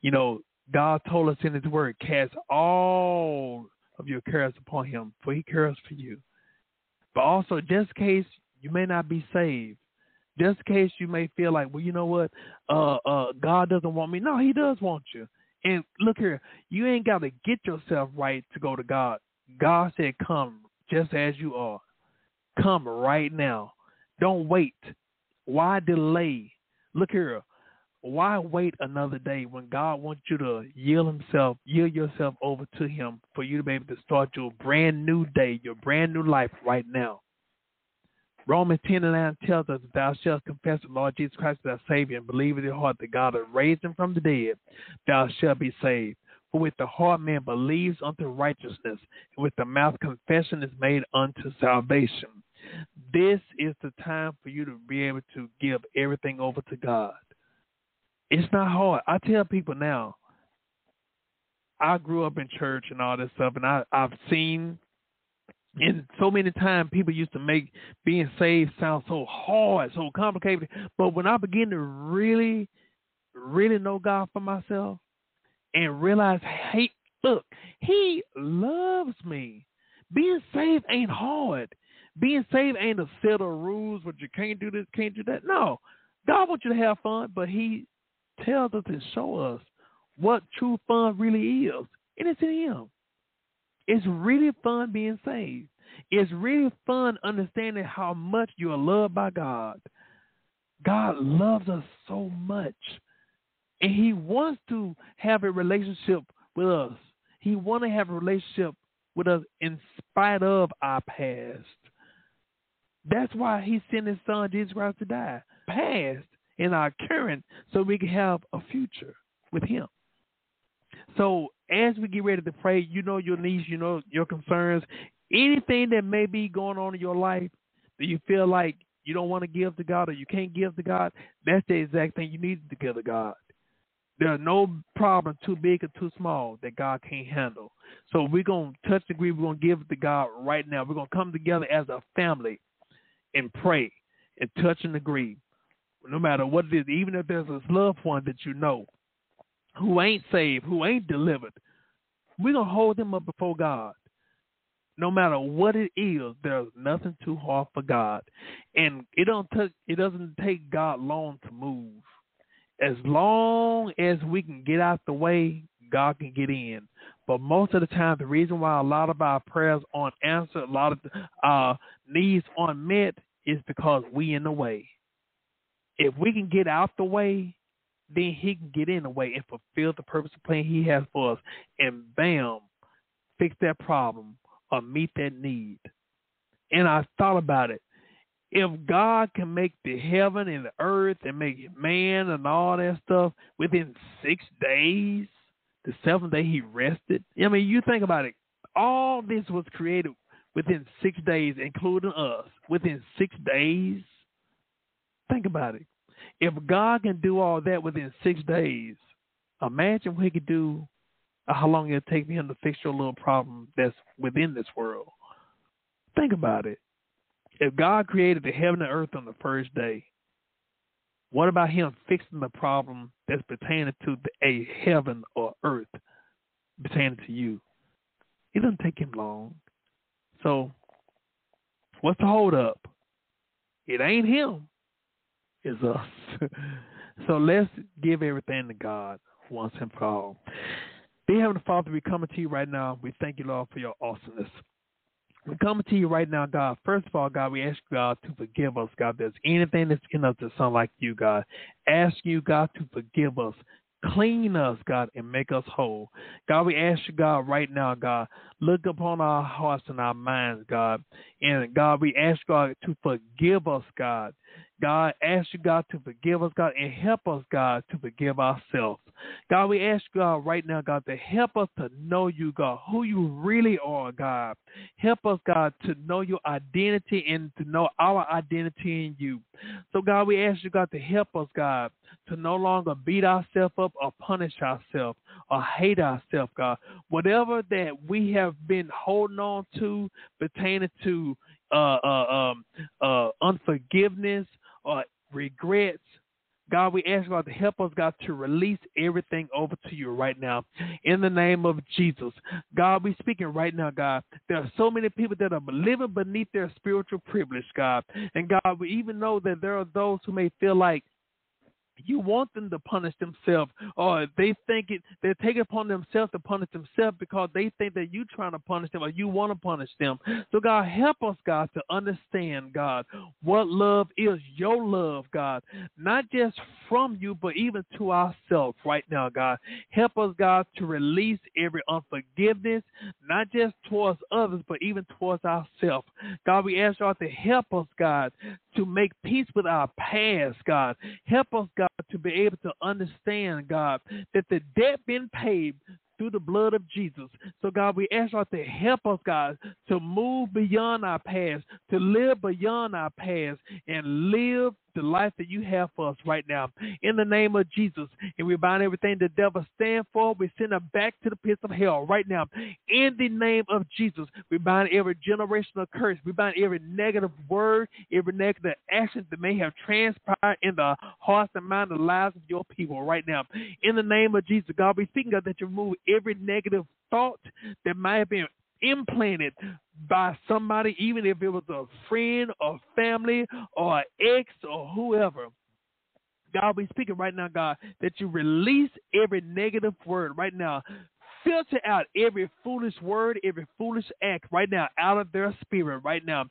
You know, God told us in His Word, cast all of your cares upon Him, for He cares for you. But also, just in case you may not be saved, just in case you may feel like, well, you know what, uh, uh, God doesn't want me. No, He does want you. And look here, you ain't got to get yourself right to go to God. God said, come just as you are. Come right now. Don't wait. Why delay? Look here. Why wait another day when God wants you to yield Himself, yield yourself over to Him for you to be able to start your brand new day, your brand new life right now? Romans 10 and 9 tells us, Thou shalt confess the Lord Jesus Christ as thy Savior and believe in your heart that God has raised him from the dead, thou shalt be saved. For with the heart man believes unto righteousness, and with the mouth confession is made unto salvation. This is the time for you to be able to give everything over to God. It's not hard. I tell people now, I grew up in church and all this stuff, and I, I've seen and so many times people used to make being saved sound so hard, so complicated. But when I begin to really, really know God for myself and realize, hey, look, He loves me. Being saved ain't hard. Being saved ain't a set of rules, but you can't do this, can't do that. No. God wants you to have fun, but He tells us and shows us what true fun really is. And it's in Him. It's really fun being saved. It's really fun understanding how much you are loved by God. God loves us so much. And he wants to have a relationship with us. He wants to have a relationship with us in spite of our past. That's why he sent his son Jesus Christ to die. Past and our current so we can have a future with him. So as we get ready to pray, you know your needs, you know your concerns, anything that may be going on in your life that you feel like you don't want to give to God or you can't give to God, that's the exact thing you need to give to God. There are no problems too big or too small that God can't handle. So we're going to touch the agree. We're going to give it to God right now. We're going to come together as a family and pray and touch and agree. No matter what it is, even if there's a loved one that you know who ain't saved, who ain't delivered, we're going to hold them up before God. No matter what it is, there's nothing too hard for God. And it don't take it doesn't take God long to move. As long as we can get out the way, God can get in. But most of the time, the reason why a lot of our prayers aren't answered, a lot of our uh, needs aren't met, is because we in the way. If we can get out the way, then he can get in the way and fulfill the purpose and plan he has for us. And bam, fix that problem or meet that need. And I thought about it. If God can make the heaven and the earth and make man and all that stuff within six days, the seventh day he rested. I mean, you think about it. All this was created within six days, including us, within six days. Think about it. If God can do all that within six days, imagine what he could do, uh, how long it'll take him to fix your little problem that's within this world. Think about it. If God created the heaven and earth on the first day, what about him fixing the problem that's pertaining to the, a heaven or earth pertaining to you? It doesn't take him long. So, what's the hold up? It ain't him It's us. so let's give everything to God once and for all. Dear Heavenly Father, we coming to you right now. We thank you, Lord, for your awesomeness. We're coming to you right now, God. First of all, God, we ask God to forgive us, God. There's anything that's in us that sound like you, God. Ask you, God, to forgive us. Clean us, God, and make us whole. God, we ask you, God, right now, God, look upon our hearts and our minds, God. And God, we ask God to forgive us, God, God, ask you, God, to forgive us, God, and help us, God, to forgive ourselves. God, we ask you, God, right now, God, to help us to know you, God, who you really are, God. Help us, God, to know your identity and to know our identity in you. So, God, we ask you, God, to help us, God, to no longer beat ourselves up or punish ourselves or hate ourselves, God. Whatever that we have been holding on to pertaining to uh, uh, um, uh, unforgiveness or regrets, God, we ask God to help us, God, to release everything over to you right now. In the name of Jesus. God, we're speaking right now, God. There are so many people that are living beneath their spiritual privilege, God. And God, we even know that there are those who may feel like you want them to punish themselves, or they think it, they take taking upon themselves to punish themselves because they think that you trying to punish them or you want to punish them. So God, help us, God, to understand, God, what love is. Your love, God, not just from you, but even to ourselves right now, God. Help us, God, to release every unforgiveness, not just towards others, but even towards ourselves. God, we ask God to help us, God, to make peace with our past, God. Help us, God, to be able to understand, God, that the debt been paid through the blood of Jesus. So, God, we ask God to help us, God, to move beyond our past, to live beyond our past, and live the life that you have for us right now. In the name of Jesus. And we bind everything the devil stand for. We send them back to the pits of hell right now. In the name of Jesus. We bind every generational curse. We bind every negative word, every negative action that may have transpired in the hearts and minds and lives of your people right now. In the name of Jesus, God, we speaking of that you remove every negative thought that might have been implanted by somebody, even if it was a friend or family or ex or whoever. God, we speaking right now, God, that you release every negative word right now. Filter out every foolish word, every foolish act right now out of their spirit right now.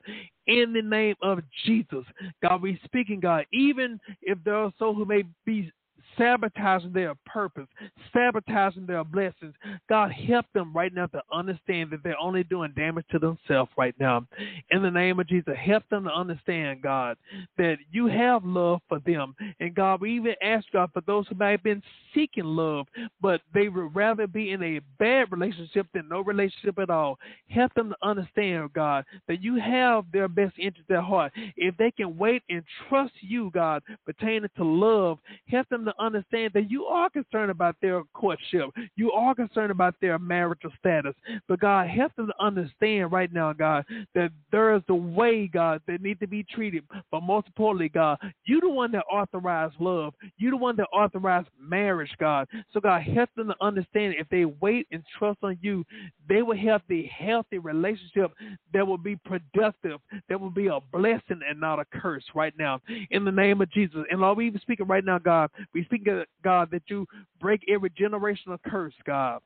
In the name of Jesus. God, we speaking, God, even if there are so who may be sabotaging their purpose, sabotaging their blessings. God, help them right now to understand that they're only doing damage to themselves right now. In the name of Jesus, help them to understand, God, that you have love for them. And God, we even ask God for those who may have been seeking love, but they would rather be in a bad relationship than no relationship at all. Help them to understand, God, that you have their best interest at heart. If they can wait and trust you, God, pertaining to love, help them to understand that you are concerned about their courtship. You are concerned about their marital status. But God, help them to understand right now, God, that there is the way, God, that need to be treated. But most importantly, God, you the one that authorized love. You the one that authorized marriage, God. So God, help them to understand if they wait and trust on you, they will have the healthy relationship that will be productive, that will be a blessing and not a curse right now. In the name of Jesus. And Lord, we even speaking right now, God, we speak, God, that you break every generational curse, God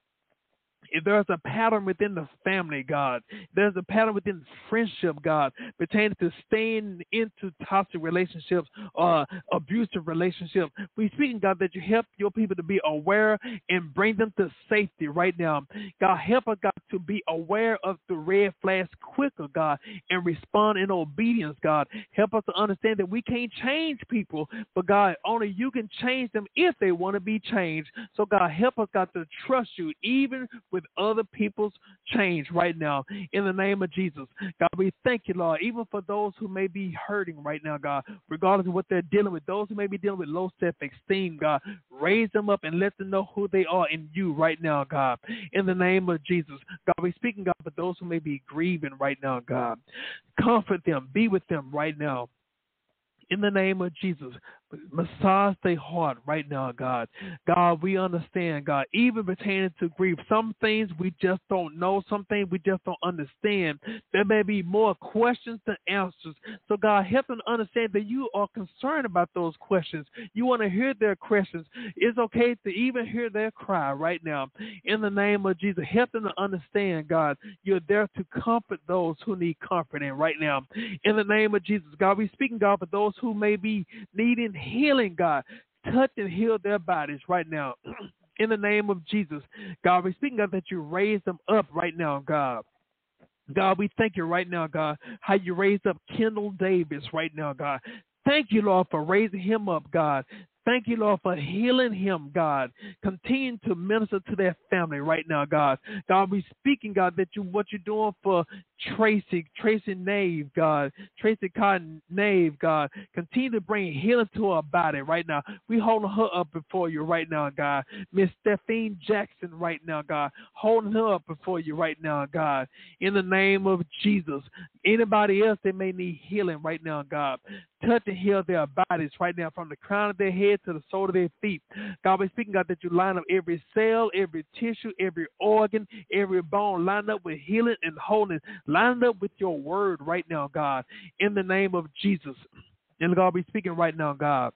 there's a pattern within the family, God, there's a pattern within friendship, God, pertaining to staying into toxic relationships or abusive relationships. We speaking, God, that you help your people to be aware and bring them to safety right now. God, help us, God, to be aware of the red flags quicker, God, and respond in obedience, God. Help us to understand that we can't change people, but God, only you can change them if they want to be changed. So, God, help us, God, to trust you even with other people's change right now in the name of Jesus. God, we thank you, Lord, even for those who may be hurting right now, God, regardless of what they're dealing with, those who may be dealing with low self esteem, God, raise them up and let them know who they are in you right now, God, in the name of Jesus. God, we speaking, God, for those who may be grieving right now, God. Comfort them, be with them right now in the name of Jesus massage their heart right now, God. God, we understand, God, even pertaining to grief, some things we just don't know, some things we just don't understand. There may be more questions than answers. So, God, help them understand that you are concerned about those questions. You want to hear their questions. It's okay to even hear their cry right now. In the name of Jesus, help them to understand, God, you're there to comfort those who need comforting right now. In the name of Jesus, God, we speaking, God, for those who may be needing healing, God. Touch and heal their bodies right now. In the name of Jesus, God, we speaking of that you raise them up right now, God. God, we thank you right now, God, how you raised up Kendall Davis right now, God. Thank you, Lord, for raising him up, God. Thank you, Lord, for healing him, God. Continue to minister to their family right now, God. God, we speaking, God, that you what you're doing for Tracy, Tracy Nave, God, Tracy Cotton Nave, God. Continue to bring healing to her body right now. We holding her up before you right now, God. Miss Stephanie Jackson right now, God. Holding her up before you right now, God. In the name of Jesus. Anybody else that may need healing right now, God. Touch and heal their bodies right now from the crown of their head to the sole of their feet. God, we're speaking, God, that you line up every cell, every tissue, every organ, every bone, line up with healing and wholeness Line up with your word right now, God, in the name of Jesus. And God, we speaking right now, God.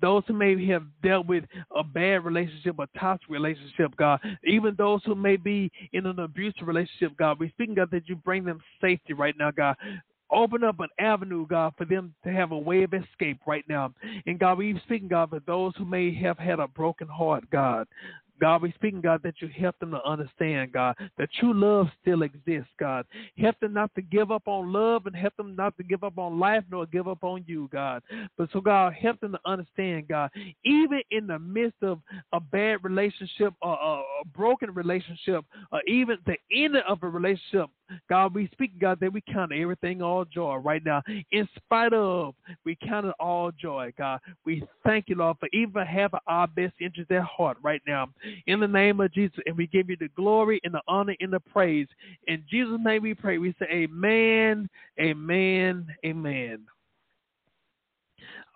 Those who may have dealt with a bad relationship, a toxic relationship, God, even those who may be in an abusive relationship, God, we speaking, God, that you bring them safety right now, God. Open up an avenue, God, for them to have a way of escape right now. And God, we speaking, God, for those who may have had a broken heart, God. God, we speaking, God, that you help them to understand, God, that true love still exists, God. Help them not to give up on love and help them not to give up on life nor give up on you, God. But so, God, help them to understand, God, even in the midst of a bad relationship or a, a broken relationship or even the end of a relationship, God, we speak, God, that we count everything all joy right now. In spite of, we count it all joy, God. We thank you, Lord, for even having our best interest at heart right now. In the name of Jesus, and we give you the glory and the honor and the praise. In Jesus' name we pray. We say, Amen, Amen, Amen.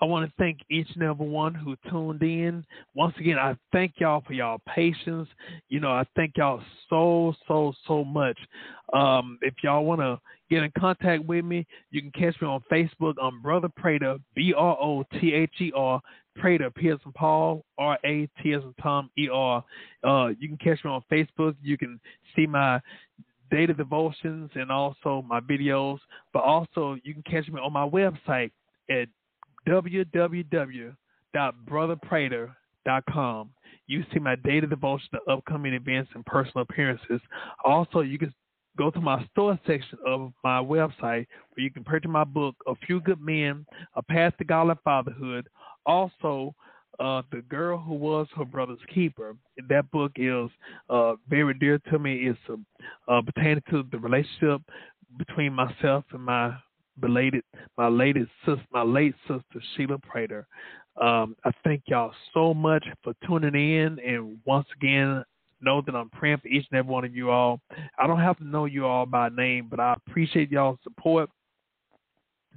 I want to thank each and every one who tuned in. Once again, I thank y'all for y'all patience. You know, I thank y'all so, so, so much. Um, if y'all want to get in contact with me, you can catch me on Facebook. I'm Brother Prater, B R O T H E R, Prater, P as in Paul, R A T as in Tom, E R. Uh, you can catch me on Facebook. You can see my daily devotions and also my videos, but also you can catch me on my website at www.brotherprater.com. You see my daily devotion to upcoming events and personal appearances. Also, you can go to my store section of my website where you can purchase my book, A Few Good Men, A Path to Godly Fatherhood. Also, uh, The Girl Who Was Her Brother's Keeper. That book is uh, very dear to me. It's uh, uh pertaining to the relationship between myself and my belated my latest sister, my late sister Sheila Prater. Um, I thank y'all so much for tuning in, and once again, know that I'm praying for each and every one of you all. I don't have to know you all by name, but I appreciate y'all's support.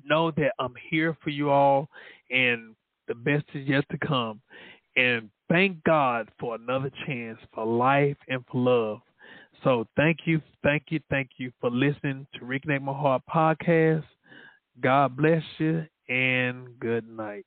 Know that I'm here for you all, and the best is yet to come. And thank God for another chance for life and for love. So thank you, thank you, thank you for listening to Reconnect My Heart podcast. God bless you and good night.